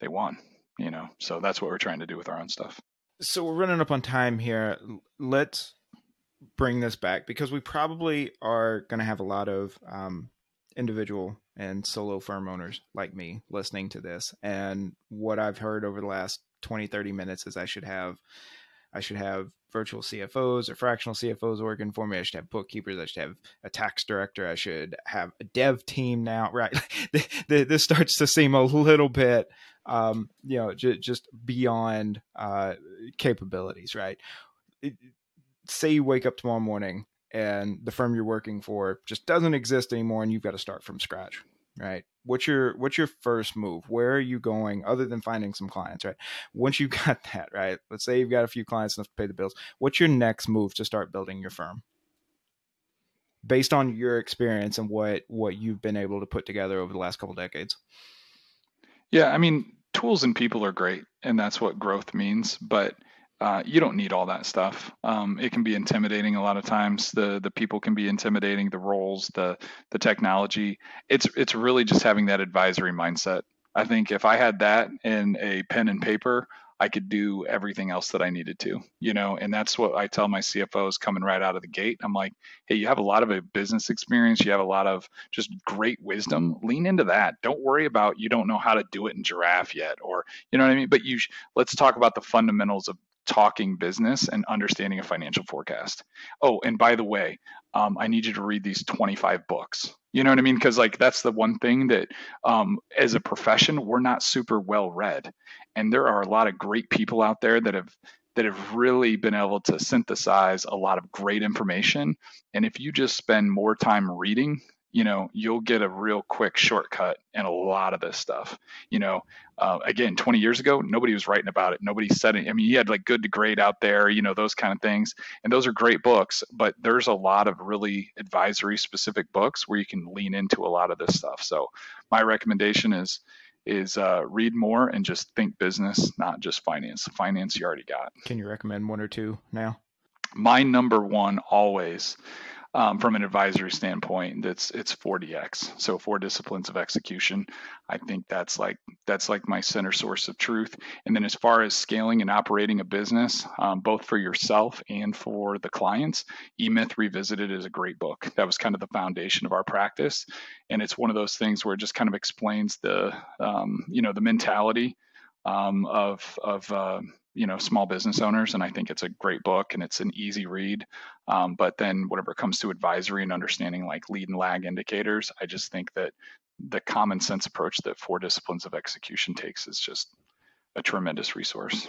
they won, you know. So that's what we're trying to do with our own stuff. So we're running up on time here. Let's bring this back because we probably are going to have a lot of um, individual and solo firm owners like me listening to this. And what I've heard over the last 20, 30 minutes is I should have I should have virtual CFOs or fractional CFOs working for me. I should have bookkeepers. I should have a tax director. I should have a dev team now. Right. this starts to seem a little bit, um, you know, just beyond uh, capabilities, right? say you wake up tomorrow morning and the firm you're working for just doesn't exist anymore and you've got to start from scratch right? What's your what's your first move? Where are you going other than finding some clients right? Once you've got that right? Let's say you've got a few clients enough to pay the bills. What's your next move to start building your firm? Based on your experience and what what you've been able to put together over the last couple decades. Yeah i mean tools and people are great and that's what growth means but uh, you don't need all that stuff. Um, it can be intimidating a lot of times. The the people can be intimidating. The roles, the the technology. It's it's really just having that advisory mindset. I think if I had that in a pen and paper, I could do everything else that I needed to, you know, and that's what I tell my CFOs coming right out of the gate. I'm like, hey, you have a lot of a business experience, you have a lot of just great wisdom. Lean into that. Don't worry about you don't know how to do it in Giraffe yet, or you know what I mean. But you, let's talk about the fundamentals of talking business and understanding a financial forecast. Oh, and by the way, um, I need you to read these 25 books. You know what I mean? Because like that's the one thing that, um, as a profession, we're not super well read, and there are a lot of great people out there that have that have really been able to synthesize a lot of great information. And if you just spend more time reading you know, you'll get a real quick shortcut in a lot of this stuff. You know, uh, again, 20 years ago, nobody was writing about it. Nobody said it. I mean, you had like good to great out there, you know, those kind of things. And those are great books, but there's a lot of really advisory specific books where you can lean into a lot of this stuff. So my recommendation is, is uh, read more and just think business, not just finance. Finance you already got. Can you recommend one or two now? My number one always um, from an advisory standpoint that's it's 4dx so four disciplines of execution. I think that's like that's like my center source of truth. And then as far as scaling and operating a business um, both for yourself and for the clients e-myth revisited is a great book. That was kind of the foundation of our practice. And it's one of those things where it just kind of explains the um, you know the mentality um, of of uh, you know small business owners and i think it's a great book and it's an easy read. Um, but then whatever comes to advisory and understanding like lead and lag indicators i just think that the common sense approach that four disciplines of execution takes is just a tremendous resource.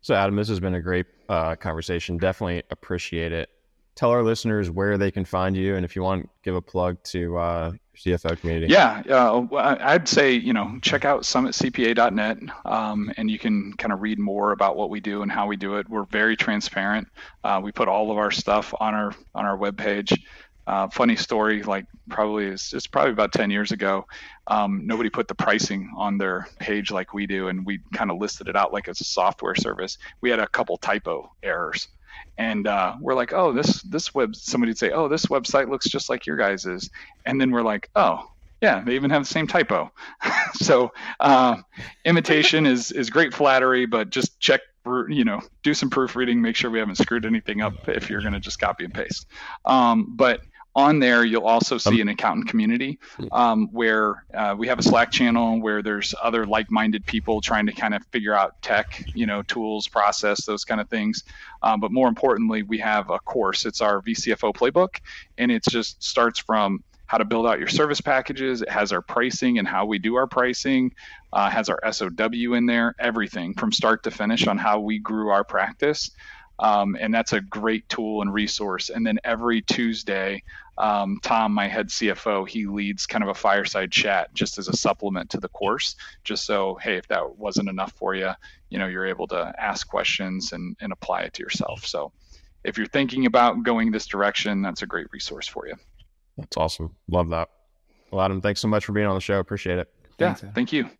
So adam this has been a great uh, conversation. Definitely appreciate it tell our listeners where they can find you and if you want give a plug to uh, CFO community. Yeah, uh, I'd say you know check out summitcpa.net, um, and you can kind of read more about what we do and how we do it. We're very transparent. Uh, we put all of our stuff on our on our webpage. Uh, funny story, like probably it's, it's probably about 10 years ago. Um, nobody put the pricing on their page like we do, and we kind of listed it out like it's a software service. We had a couple typo errors, and uh, we're like, oh, this this web. Somebody'd say, oh, this website looks just like your guys's, and then we're like, oh, yeah, they even have the same typo. so uh, imitation is is great flattery, but just check, you know, do some proofreading, make sure we haven't screwed anything up if you're going to just copy and paste. Um, but on there, you'll also see an accountant community um, where uh, we have a Slack channel where there's other like-minded people trying to kind of figure out tech, you know, tools, process, those kind of things. Um, but more importantly, we have a course. It's our VCFO playbook, and it just starts from how to build out your service packages. It has our pricing and how we do our pricing. Uh, has our SOW in there. Everything from start to finish on how we grew our practice. Um, and that's a great tool and resource. And then every Tuesday, um, Tom, my head CFO, he leads kind of a fireside chat just as a supplement to the course, just so hey, if that wasn't enough for you, you know, you're able to ask questions and, and apply it to yourself. So if you're thinking about going this direction, that's a great resource for you. That's awesome. Love that. Well, Adam, thanks so much for being on the show. Appreciate it. Yeah, thanks, thank you.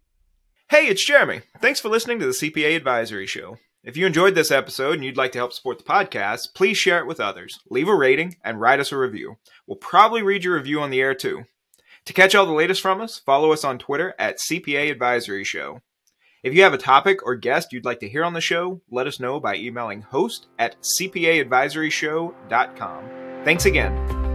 Hey, it's Jeremy. Thanks for listening to the CPA Advisory Show. If you enjoyed this episode and you'd like to help support the podcast, please share it with others, leave a rating, and write us a review. We'll probably read your review on the air too. To catch all the latest from us, follow us on Twitter at CPA Advisory Show. If you have a topic or guest you'd like to hear on the show, let us know by emailing host at cpaadvisoryshow.com. Thanks again.